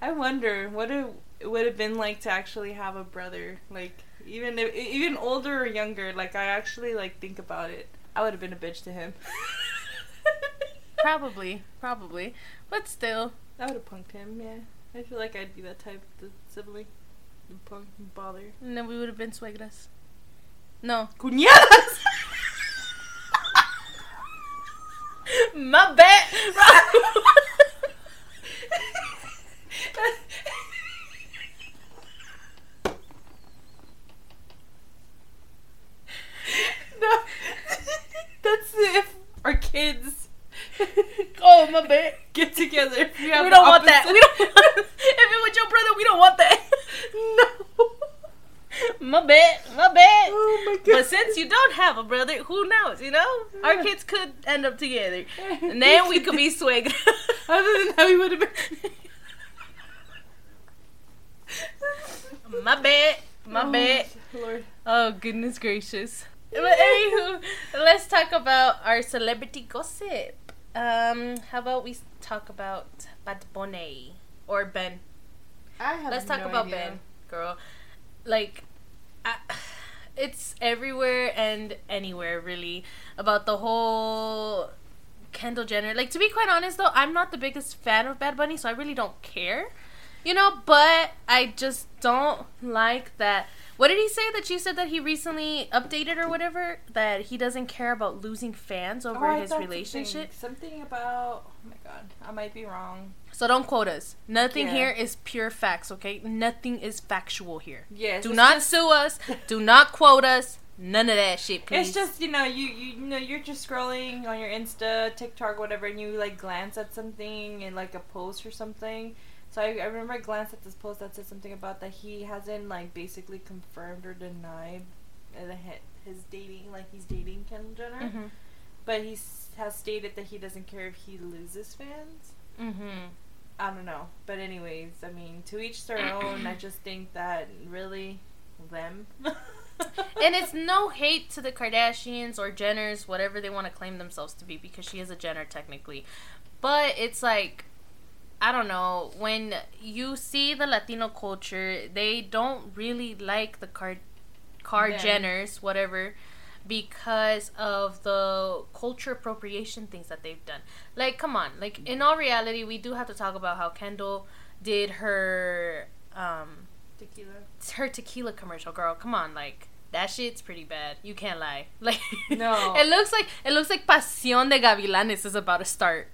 S1: I wonder what it, it would have been like to actually have a brother, like even if, even older or younger. Like I actually like think about it. I would have been a bitch to him.
S2: Probably, probably, but still.
S1: I would have punked him. Yeah, I feel like I'd be that type of sibling. Punk, bother.
S2: And then we would have been suegras. No.
S1: Cuñadas.
S2: My bad.
S1: no, that's if our kids
S2: oh, my bad.
S1: get together. We,
S2: don't want that. We don't want If it was your brother, we don't want that.
S1: no.
S2: My bad. My bad.
S1: Oh my god.
S2: But since you don't have a brother, who knows, you know? Our kids could end up together. And then we could be suegras.
S1: Other than that, we would have been.
S2: My bad. My
S1: Oh,
S2: bad.
S1: Lord.
S2: Oh, goodness gracious. But anywho, let's talk about our celebrity gossip. Um, how about we talk about Bad Bunny or Ben?
S1: I have
S2: Let's talk
S1: no
S2: about
S1: idea.
S2: Ben, girl. Like, I, it's everywhere and anywhere, really, about the whole Kendall Jenner. Like, to be quite honest, though, I'm not the biggest fan of Bad Bunny, so I really don't care. You know, but I just don't like that. What did he say that you said that he recently updated or whatever? That he doesn't care about losing fans over
S1: Oh,
S2: his relationship?
S1: Something, something about. Oh my god, I might be wrong.
S2: So don't quote us. Nothing
S1: Yeah.
S2: here is pure facts, okay? Nothing is factual here.
S1: Yes.
S2: Do not
S1: just-
S2: sue us. Do not quote us. None of that shit, please.
S1: It's just you know you, you you know you're just scrolling on your Insta, TikTok, whatever, and you like glance at something and like a post or something. So I, I remember I glanced at this post that said something about that he hasn't like basically confirmed or denied the hit his dating like he's dating Kendall Jenner,
S2: Mhm.
S1: but he has stated that he doesn't care if he loses fans.
S2: Mhm.
S1: I don't know, but anyways, I mean to each their own. I just think that really them.
S2: And it's no hate to the Kardashians or Jenners, whatever they want to claim themselves to be, because she is a Jenner technically. But it's like, I don't know, when you see the Latino culture, they don't really like the Card Card
S1: Them.
S2: Jenners, whatever, because of the culture appropriation things that they've done. Like, come on, like in all reality, we do have to talk about how Kendall did her um
S1: Tequila.
S2: her tequila commercial, girl. Come on, like that shit's pretty bad. You can't lie. Like
S1: No.
S2: it looks like it looks like Pasión de Gavilanes is about to start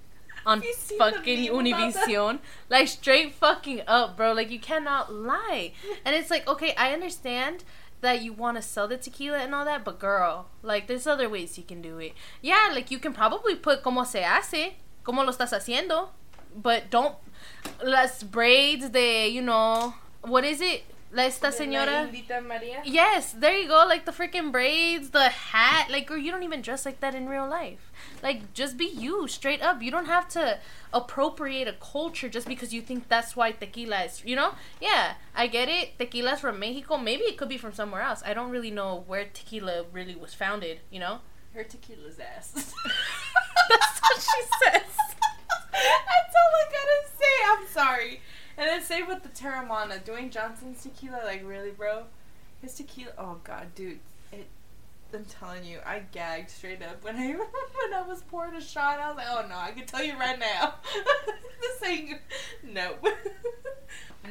S2: on
S1: Have you seen the
S2: fucking
S1: meme about that?
S2: Univision. Like straight fucking up, bro. Like you cannot lie. And it's like, okay, I understand that you want to sell the tequila and all that, but girl, like there's other ways you can do it. Yeah, like you can probably put como se hace, como lo estás haciendo, but don't las braids de, you know, what is it? La esta señora.
S1: Maria.
S2: Yes, there you go. Like the freaking braids, the hat. Like, girl, you don't even dress like that in real life. Like, just be you, straight up. You don't have to appropriate a culture just because you think that's why tequila is. You know? Yeah, I get it. Tequila's from Mexico. Maybe it could be from somewhere else. I don't really know where tequila really was founded. You know?
S1: Her tequila's ass.
S2: That's what she says.
S1: That's all I gotta say. I'm sorry. And then same with the Teremana. Dwayne Johnson's tequila, like really, bro. His tequila. Oh god, dude. It. I'm telling you, I gagged straight up when I when I was pouring a shot. I was like, oh no, I can tell you right now. this ain't. No.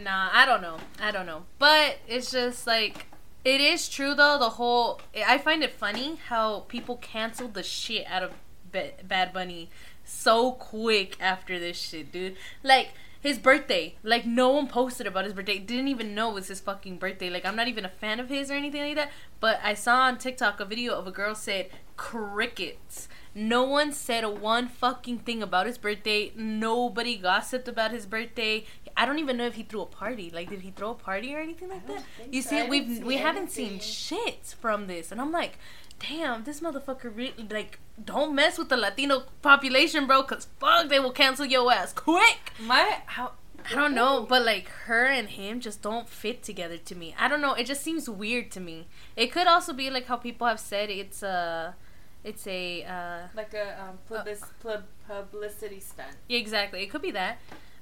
S2: Nah, I don't know. I don't know. But it's just like it is true though. The whole I find it funny how people canceled the shit out of Ba- Bad Bunny so quick after this shit, dude. Like his birthday, like no one posted about his birthday. Didn't even know it was his fucking birthday. Like I'm not even a fan of his or anything like that. But I saw on TikTok a video of a girl said crickets. No one said a one fucking thing about his birthday. Nobody gossiped about his birthday. I don't even know if he threw a party. Like, did he throw a party or anything like that? You
S1: so.
S2: see, we've
S1: see
S2: we haven't seen
S1: anything.
S2: shit from this, and I'm like, damn, this motherfucker really like don't mess with the Latino population, bro, cause fuck, they will cancel your ass quick.
S1: My how
S2: I don't know, but like her and him just don't fit together to me. I don't know. It just seems weird to me. It could also be like how people have said it's a, it's a uh,
S1: like a um, public, pub- publicity stunt.
S2: Yeah, exactly. It could be that,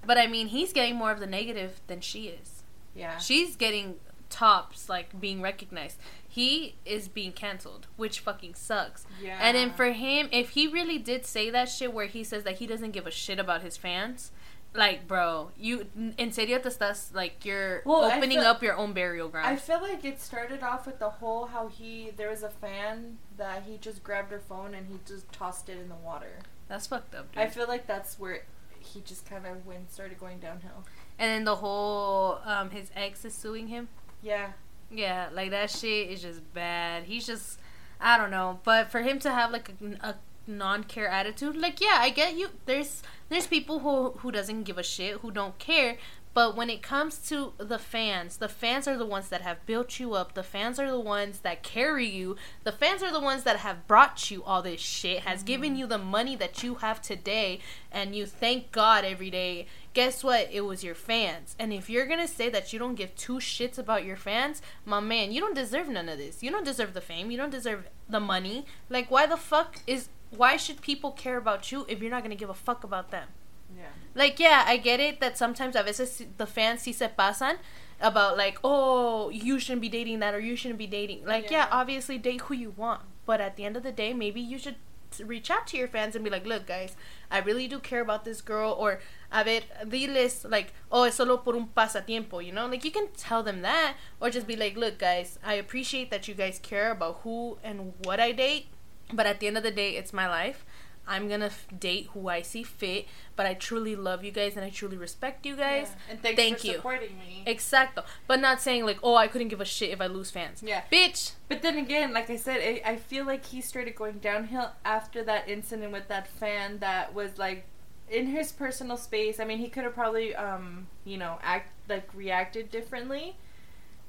S2: but I mean, he's getting more of the negative than she is.
S1: Yeah.
S2: She's getting tops, like being recognized. He is being canceled, which fucking sucks.
S1: yeah.
S2: And then for him, if he really did say that shit where he says that he doesn't give a shit about his fans, like, bro, you in serio te estás like you're
S1: Well,
S2: opening
S1: feel-
S2: up your own burial ground.
S1: I feel like it started off with the whole how he there was a fan that he just grabbed her phone and he just tossed it in the water.
S2: That's fucked up, dude.
S1: I feel like that's where he just kind of went started going downhill.
S2: and then the whole um his ex is suing him.
S1: Yeah.
S2: Yeah, like that shit is just bad. He's just, I don't know. But for him to have like a, a non-care attitude, like yeah, I get you. There's there's people who who doesn't give a shit, who don't care. But when it comes to the fans, the fans are the ones that have built you up. The fans are the ones that carry you. The fans are the ones that have brought you all this shit, has mm-hmm. given you the money that you have today, and you thank God every day. Guess what? It was your fans. And if you're gonna say that you don't give two shits about your fans, my man, you don't deserve none of this. You don't deserve the fame. You don't deserve the money. Like, why the fuck is. Why should people care about you if you're not gonna give a fuck about them?
S1: Yeah.
S2: Like, yeah, I get it that sometimes a veces the fans sí se pasan about like, oh, you shouldn't be dating that or you shouldn't be dating. Like, yeah.
S1: Yeah.
S2: obviously date who you want, but at the end of the day, maybe you should reach out to your fans and be like, look, guys, I really do care about this girl, or a ver, diles like, oh, es solo por un pasatiempo, you know? Like, you can tell them that, or just be like, look, guys, I appreciate that you guys care about who and what I date, but at the end of the day, it's my life. I'm gonna f- date who I see fit, but I truly love you guys and I truly respect you guys.
S1: Yeah. And
S2: Thank
S1: for
S2: you.
S1: supporting me.
S2: Exacto. But not saying like, oh, I couldn't give a shit if I lose fans.
S1: Yeah.
S2: Bitch.
S1: But then again, like I said, I, I feel like he started going downhill after that incident with that fan that was like in his personal space. I mean, he could have probably, um, you know, act like reacted differently,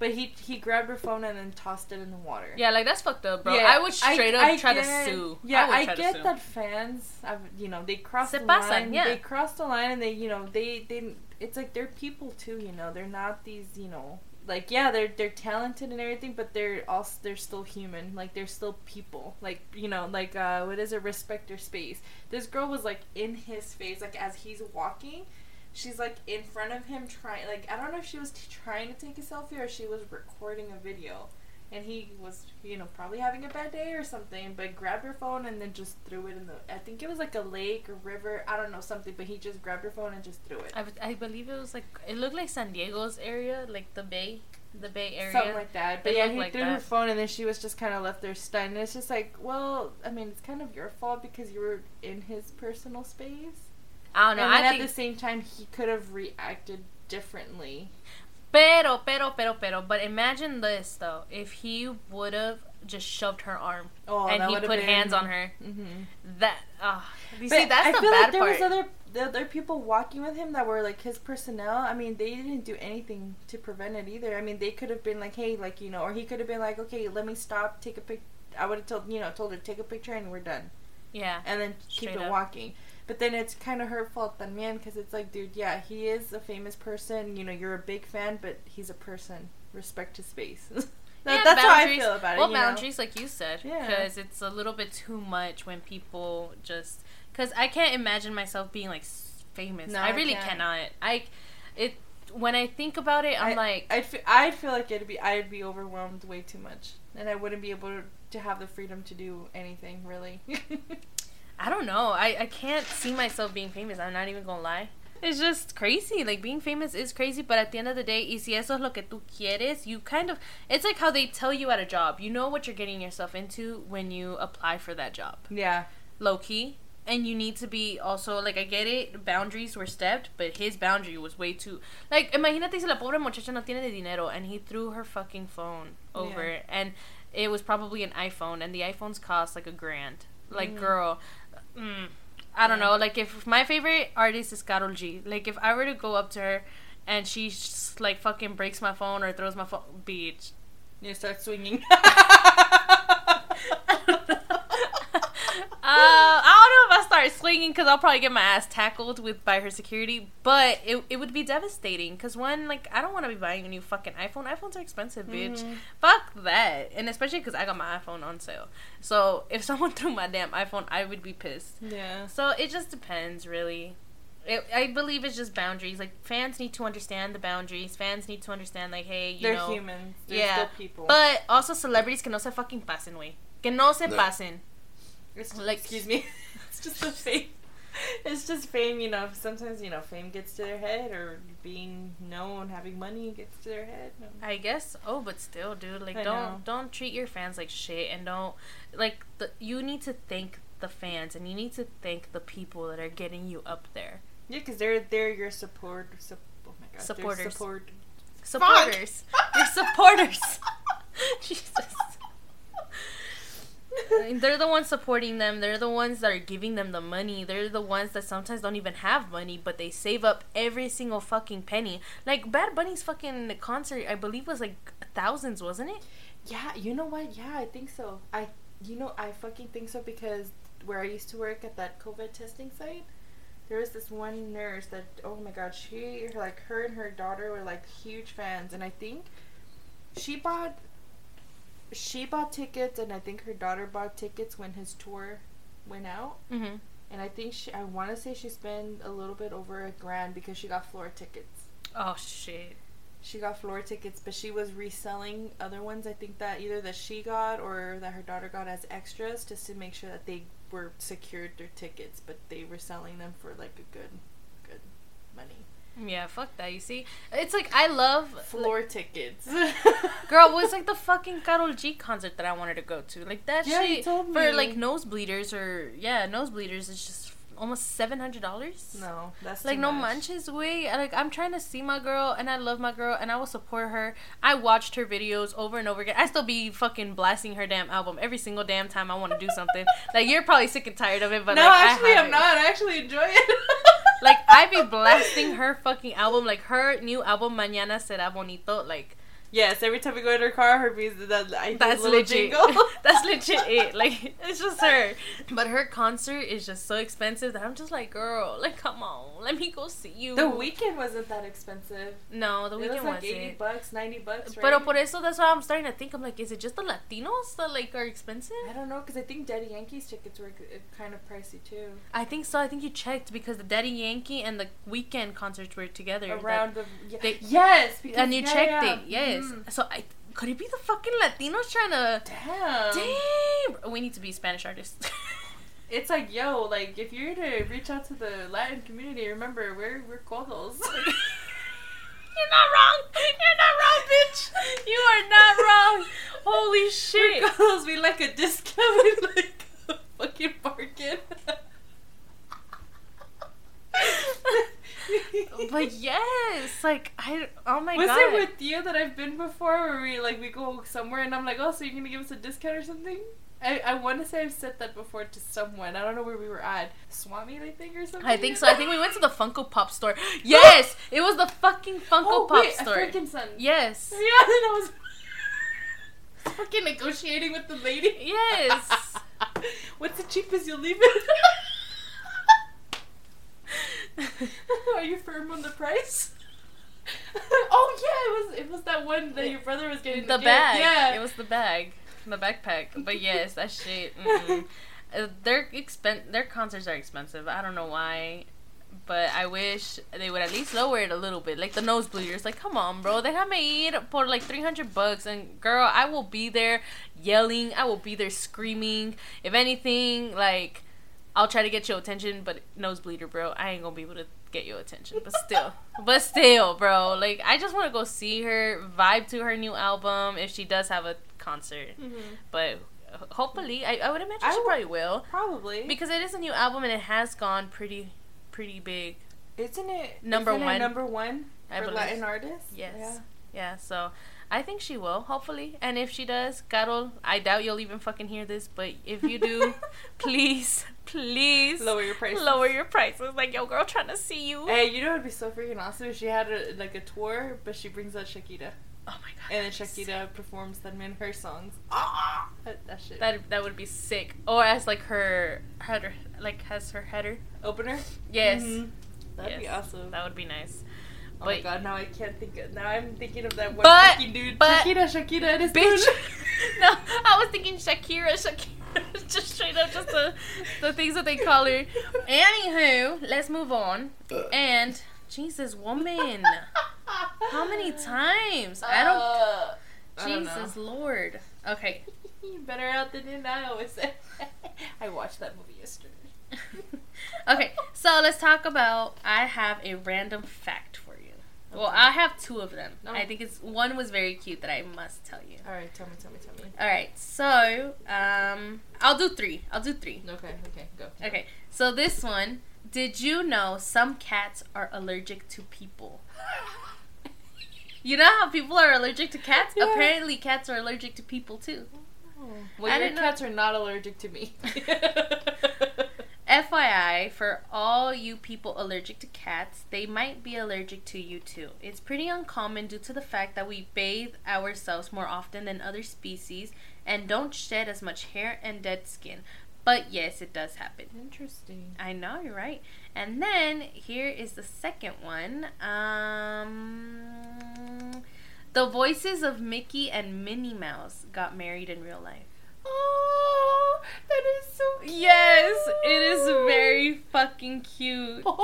S1: but he he grabbed her phone and then tossed it in the water.
S2: Yeah, like that's fucked up, bro.
S1: Yeah,
S2: I would straight up
S1: I
S2: try
S1: get-
S2: to sue.
S1: Yeah,
S2: would
S1: I, get that fans, I've, you know, they cross
S2: Se
S1: the
S2: pasan,
S1: line.
S2: yeah.
S1: They cross the line, and they, you know, they, they, it's like they're people too. You know, they're not these, you know, like yeah, they're they're talented and everything, but they're also they're still human. Like they're still people. Like you know, like uh, what is it? Respect their space. This girl was like in his face, like as he's walking. She's like in front of him trying like I don't know if she was t- trying to take a selfie or she was recording a video. And he was you know probably having a bad day or something but grabbed her phone and then just threw it in the i think it was like a lake or river i don't know something but he just grabbed her phone and just threw it.
S2: I, I believe it was like it looked like San Diego's area, like the Bay, the Bay area.
S1: something like that but
S2: It
S1: yeah he
S2: like
S1: threw her phone and then she was just kind of left there stunned. And it's just like well i mean it's kind of your fault because you were in his personal space
S2: I don't know.
S1: and
S2: I
S1: at
S2: think
S1: the same time he could have reacted differently
S2: Pero, pero, pero, pero. But imagine this though: if he would have just shoved her arm
S1: oh
S2: and he put
S1: been-
S2: hands on her,
S1: Mhm.
S2: that ah, you
S1: But
S2: see, that's
S1: I
S2: the
S1: feel
S2: bad
S1: like there
S2: part.
S1: was other the other people walking with him that were like his personnel. I mean, they didn't do anything to prevent it either. I mean, they could have been like, hey, like you know, or he could have been like, okay, let me stop, take a pic. I would have told you know told her take a picture and we're done,
S2: yeah,
S1: and then keep it
S2: up.
S1: walking. But then it's kind of her fault también because it's like, dude, yeah, he is a famous person. You know, you're a big fan, but he's a person. Respect his space. that,
S2: Yeah,
S1: that's how I
S2: boundaries-
S1: feel about it.
S2: Well,
S1: you know?
S2: boundaries, like you said,
S1: Yeah.
S2: because it's a little bit too much when people just. Because I can't imagine myself being like famous.
S1: No,
S2: I
S1: I
S2: really
S1: can't.
S2: cannot. I, it when I think about it, I'm
S1: I-
S2: like,
S1: I'd feel, I'd feel like it'd be I'd be overwhelmed way too much, and I wouldn't be able to have the freedom to do anything really.
S2: I don't know. I, I can't see myself being famous. I'm not even gonna lie. It's just crazy. Like being famous is crazy, but at the end of the day, y si eso es lo que tú quieres, you kind of it's like how they tell you at a job. You know what you're getting yourself into when you apply for that job.
S1: yeah,
S2: Low key. And you need to be also like I get it, boundaries were stepped, but his boundary was way too like imagínate si la pobre muchacha no tiene de dinero and he threw her fucking phone over
S1: Yeah.
S2: and it was probably an iPhone and the iPhones cost like a grand. Like
S1: Mm.
S2: girl, mm, I don't
S1: Yeah.
S2: know. Like if my favorite artist is Karol G, like if I were to go up to her and she just, like fucking breaks my phone or throws my phone, bitch.
S1: you start swinging.
S2: Uh, start swinging because I'll probably get my ass tackled with by her security. But it, it would be devastating because one, like, I don't want to be buying a new fucking iPhone. iPhones are expensive, bitch.
S1: Mhm.
S2: Fuck that. And especially because I got my iPhone on sale. So if someone threw my damn iPhone, I would be pissed.
S1: Yeah.
S2: So it just depends, really. It, I believe it's just boundaries. Like fans need to understand the boundaries. Fans need to understand, like, hey, you
S1: They're
S2: know,
S1: humans. They're
S2: yeah.
S1: still people.
S2: But also celebrities que no se fucking pasen, way. Que no se
S3: No.
S2: pasen.
S1: It's
S2: Like-
S1: excuse me. it's just the fame. It's just fame, you know. Sometimes you know fame gets to their head, or being known, having money gets to their head.
S2: I guess. Oh, but still, dude. Like,
S1: I
S2: don't
S1: know.
S2: don't treat your fans like shit, and don't like the. You need to thank the fans, and you need to thank the people that are getting you up there.
S1: Yeah, because they're they're your support. Sup, oh my god,
S2: Supporters.
S1: Support.
S2: Supporters. Your supporters. Jesus. They're the ones supporting them. They're the ones that are giving them the money. They're the ones that sometimes don't even have money, but they save up every single fucking penny. Like Bad Bunny's fucking concert, I believe was like thousands, wasn't it?
S1: Yeah, you know what? Yeah, I think so. I, you know, I fucking think so because where I used to work at that COVID testing site, there was this one nurse that, oh my god, she, like, her and her daughter were like huge fans, and I think she bought, she bought tickets, and I think her daughter bought tickets when his tour went out,
S2: Mm-hmm.
S1: and I think she, I want to say she spent a little bit over a grand because she got floor tickets.
S2: Oh shit.
S1: She got floor tickets, but she was reselling other ones. I think that either that she got or that her daughter got as extras, just to make sure that they were secured their tickets. But they were selling them for like a good, good money.
S2: Yeah, fuck that. You see, it's like I love
S1: Floor tickets.
S2: Girl, it was like the fucking Karol G concert that I wanted to go to. Like that
S1: Yeah,
S2: shit for like nosebleeders or yeah, nosebleeders is just almost seven hundred dollars.
S1: no, that's
S2: Like no
S1: much.
S2: manches way. Like I'm trying to see my girl and I love my girl and I will support her. I watched her videos over and over again. I still be fucking blasting her damn album every single damn time I want to do something. like you're probably sick and tired of it, but
S1: no,
S2: like,
S1: actually,
S2: have
S1: I'm not. I actually enjoy it.
S2: Like I'd be blasting her fucking album, like her new album Mañana será bonito. Like
S1: yes, every time we go in her car, her music that I
S2: That's
S1: little
S2: legit.
S1: jingle.
S2: That's legit it. Like it's just her. But her concert is just so expensive that I'm just like, girl, like come on, let me go see you.
S1: the Weeknd wasn't that expensive.
S2: No, the
S1: it
S2: Weeknd
S1: was like
S2: wasn't.
S1: eighty bucks, ninety bucks. Right?
S2: Pero por eso that's why I'm starting to think. I'm like, is it just the Latinos that like are expensive?
S1: I don't know because I think Daddy Yankee's tickets were kind of pricey too.
S2: I think so. I think you checked because the Daddy Yankee and the Weeknd concerts were together.
S1: Around the yeah,
S2: they-
S1: yes, because,
S2: and you
S1: yeah,
S2: checked
S1: yeah.
S2: it. Yes.
S1: Mhm.
S2: So I could it be the fucking Latinos trying to?
S1: Damn.
S2: Damn. We need to be Spanish artists.
S1: It's like yo, like if you're to reach out to the Latin community, remember we're we're codos.
S2: You're not wrong. You're not wrong, bitch. You are not wrong. Holy
S1: we're
S2: shit.
S1: codos. We like a discount. We like a fucking bargain.
S2: But yes, like I. Oh my
S1: Was
S2: god.
S1: Was it with you that I've been before where we like we go somewhere and I'm like, oh, so you're gonna give us a discount or something? I, I want to say I've said that before to someone. I don't know where we were at. Swami, I think, or something.
S2: I think so. I think we went to the Funko Pop store. Yes, it was the fucking Funko
S1: oh,
S2: Pop
S1: wait,
S2: store.
S1: A freaking son.
S2: Yes.
S1: Yeah, and I was fucking negotiating with the lady.
S2: Yes.
S1: What's the cheapest you'll leave it? Are you firm on the price? oh yeah, it was it was that one that your brother was getting
S2: the
S1: gift.
S2: bag.
S1: Yeah,
S2: It was the bag. The backpack. But yes, that shit. Uh, their expen- their concerts are expensive. I don't know why. But I wish they would at least lower it a little bit. Like the nosebleeders. Like, come on, bro. They Déjame ir for like 300 bucks. And girl, I will be there yelling. I will be there screaming. If anything, like, I'll try to get your attention. But nosebleeder, bro. I ain't gonna be able to get your attention. But still. but still, bro. Like, I just want to go see her, vibe to her new album if she does have a concert.
S1: Mhm.
S2: But hopefully, I, I would imagine
S1: I
S2: she probably will.
S1: probably
S2: Because it is a new album and it has gone pretty, pretty big.
S1: isn't it
S2: Number
S1: isn't it
S2: one.
S1: number one
S2: I
S1: for
S2: believe.
S1: Latin artists?
S2: Yes.
S1: Yeah.
S2: Yeah, so I think she will, hopefully. And if she does, Karol, I doubt you'll even fucking hear this, but if you do, please, please
S1: Lower your prices.
S2: lower your prices. Like, yo, girl, trying to see you.
S1: Hey, you know it'd be so freaking awesome if she had a, like a tour, but she brings out Shakira.
S2: Oh my god.
S1: And then. Shakira performs them in her songs. Ah, that, that shit.
S2: That that would be sick. Or as like her header, like has her header.
S1: opener.
S2: Yes.
S1: Mhm. That'd be awesome.
S2: That would be nice.
S1: Oh my god, now I can't think. Of, now I'm thinking of that one
S2: But-
S1: fucking dude.
S2: but-
S1: Shakira, Shakira, eres
S2: Bitch. no, I was thinking Shakira, Shakira. just straight up, just the the things that they call her. Anywho, let's move on. And Jesus, woman, how many times? I don't.
S1: Uh, I don't.
S2: Jesus Lord. Okay.
S1: Better out than in, I always say. I watched that movie yesterday.
S2: okay, so let's talk about. I have a random fact Well, I have two of them.
S1: No.
S2: I think it's one was very cute that I must tell you.
S1: All right, tell me, tell me, tell me.
S2: All right, so um, I'll do three. I'll do three.
S1: Okay, okay, go.
S2: Okay, so this one. Did you know some cats are allergic to people? You know how people are allergic to cats?
S1: Yeah.
S2: Apparently, cats are allergic to people too.
S1: Well,
S2: I
S1: your
S2: didn't know-
S1: cats are not allergic to me.
S2: FYI, for all you people allergic to cats, they might be allergic to you too. It's pretty uncommon due to the fact that we bathe ourselves more often than other species and don't shed as much hair and dead skin. But yes, it does happen.
S1: Interesting.
S2: I know, you're right. And then here is the second one. Um, the voices of Mickey and Minnie Mouse got married in real life.
S1: Oh, that is so cute.
S2: Yes, it is very fucking cute.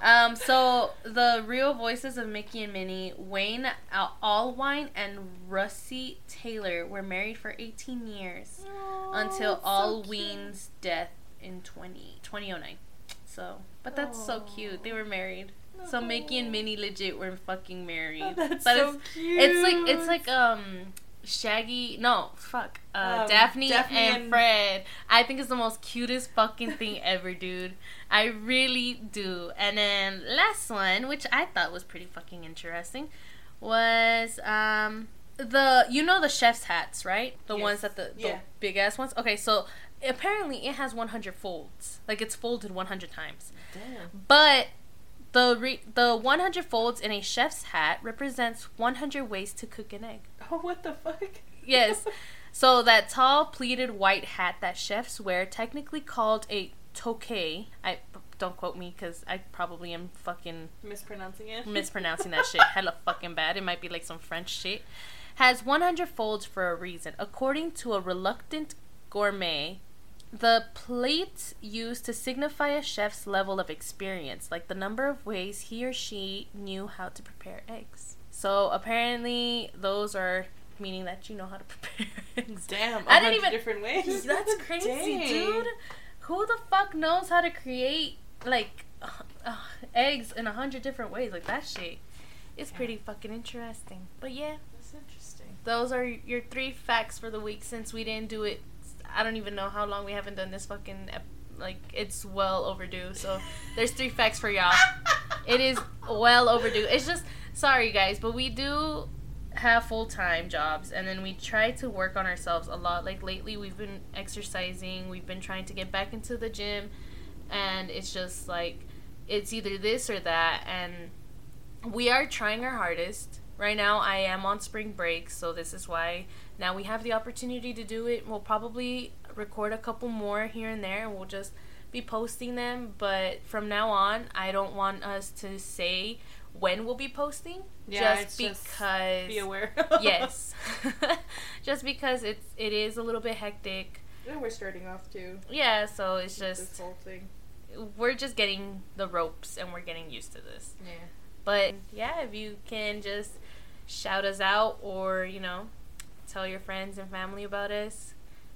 S2: Um, so the real voices of Mickey and Minnie, Wayne Al- Allwine and Russi Taylor, were married for 18 years until Allwine's death in 20, 2009. So, but that's so cute. They were married. So Mickey and Minnie legit were fucking married.
S1: Oh, that's
S2: but
S1: so
S2: it's,
S1: cute.
S2: it's like it's like um Shaggy no fuck uh
S1: Um,
S2: Daphne,
S1: Daphne
S2: and,
S1: and-
S2: Fred. I think it's the most cutest fucking thing ever, dude. I really do. And then last one, which I thought was pretty fucking interesting, was um the you know the chef's hats, right? The
S1: Yes.
S2: ones that the, the
S1: Yeah.
S2: big ass ones. Okay, so apparently it has 100 folds. Like it's folded 100 times.
S1: Damn.
S2: But the re- the 100 folds in a chef's hat represents 100 ways to cook an egg.
S1: Oh, what the fuck?
S2: Yes. So that tall pleated white hat that chefs wear, technically called a toque. I don't quote me because I probably am fucking
S1: Mispronouncing it.
S2: mispronouncing that shit hella fucking bad. It might be like some French shit. Has 100 folds for a reason. According to a reluctant gourmet, the plate used to signify a chef's level of experience, like the number of ways he or she knew how to prepare eggs. So apparently, those are meaning that you know how to prepare eggs.
S1: Damn.
S2: I didn't
S1: 100
S2: even-
S1: different ways.
S2: That's crazy,
S1: Dang.
S2: dude. Who the fuck knows how to create like uh, uh, eggs in a hundred different ways? Like that shit. It's pretty fucking interesting. But yeah,
S1: That's interesting.
S2: those are your three facts for the week. Since we didn't do it, I don't even know how long we haven't done this fucking. Ep- like it's well overdue. So there's three facts for y'all. It is well overdue. It's just sorry guys, but we do have full time jobs and then we try to work on ourselves a lot. Like lately we've been exercising, we've been trying to get back into the gym and it's just like it's either this or that and we are trying our hardest. Right now I am on spring break, so this is why now we have the opportunity to do it. We'll probably record a couple more here and there and we'll just be posting them, but from now on, I don't want us to say when we'll be posting
S1: Yeah,
S2: just
S1: it's just
S2: because
S1: Be aware.
S2: yes. just because it's it is a little bit hectic.
S1: And we're starting off too.
S2: Yeah, so it's just
S1: this whole thing.
S2: we're just getting the ropes and we're getting used to this.
S1: Yeah.
S2: But yeah, if you can just shout us out or, you know, tell your friends and family about us,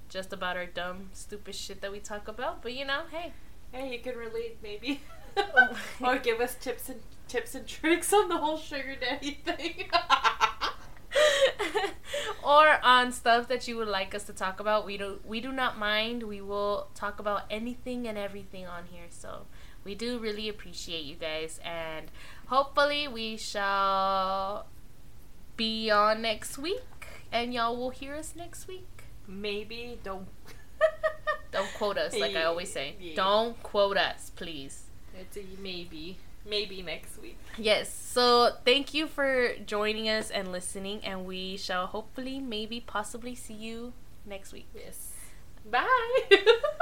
S2: just about our dumb, stupid shit that we talk about. But you know, hey.
S1: Hey, you can relate maybe.
S2: Oh.
S1: or give us tips and tips and tricks on the whole sugar daddy thing.
S2: or on stuff that you would like us to talk about. We do we do not mind. We will talk about anything and everything on here. So we do really appreciate you guys and hopefully we shall be on next week and y'all will hear us next week.
S1: maybe don't.
S2: Don't quote us like I always say.
S1: Yeah.
S2: Don't quote us, please.
S1: It's a maybe. maybe next week.
S2: Yes. So thank you for joining us and listening, and we shall hopefully, maybe, possibly see you next week.
S1: Yes. Bye.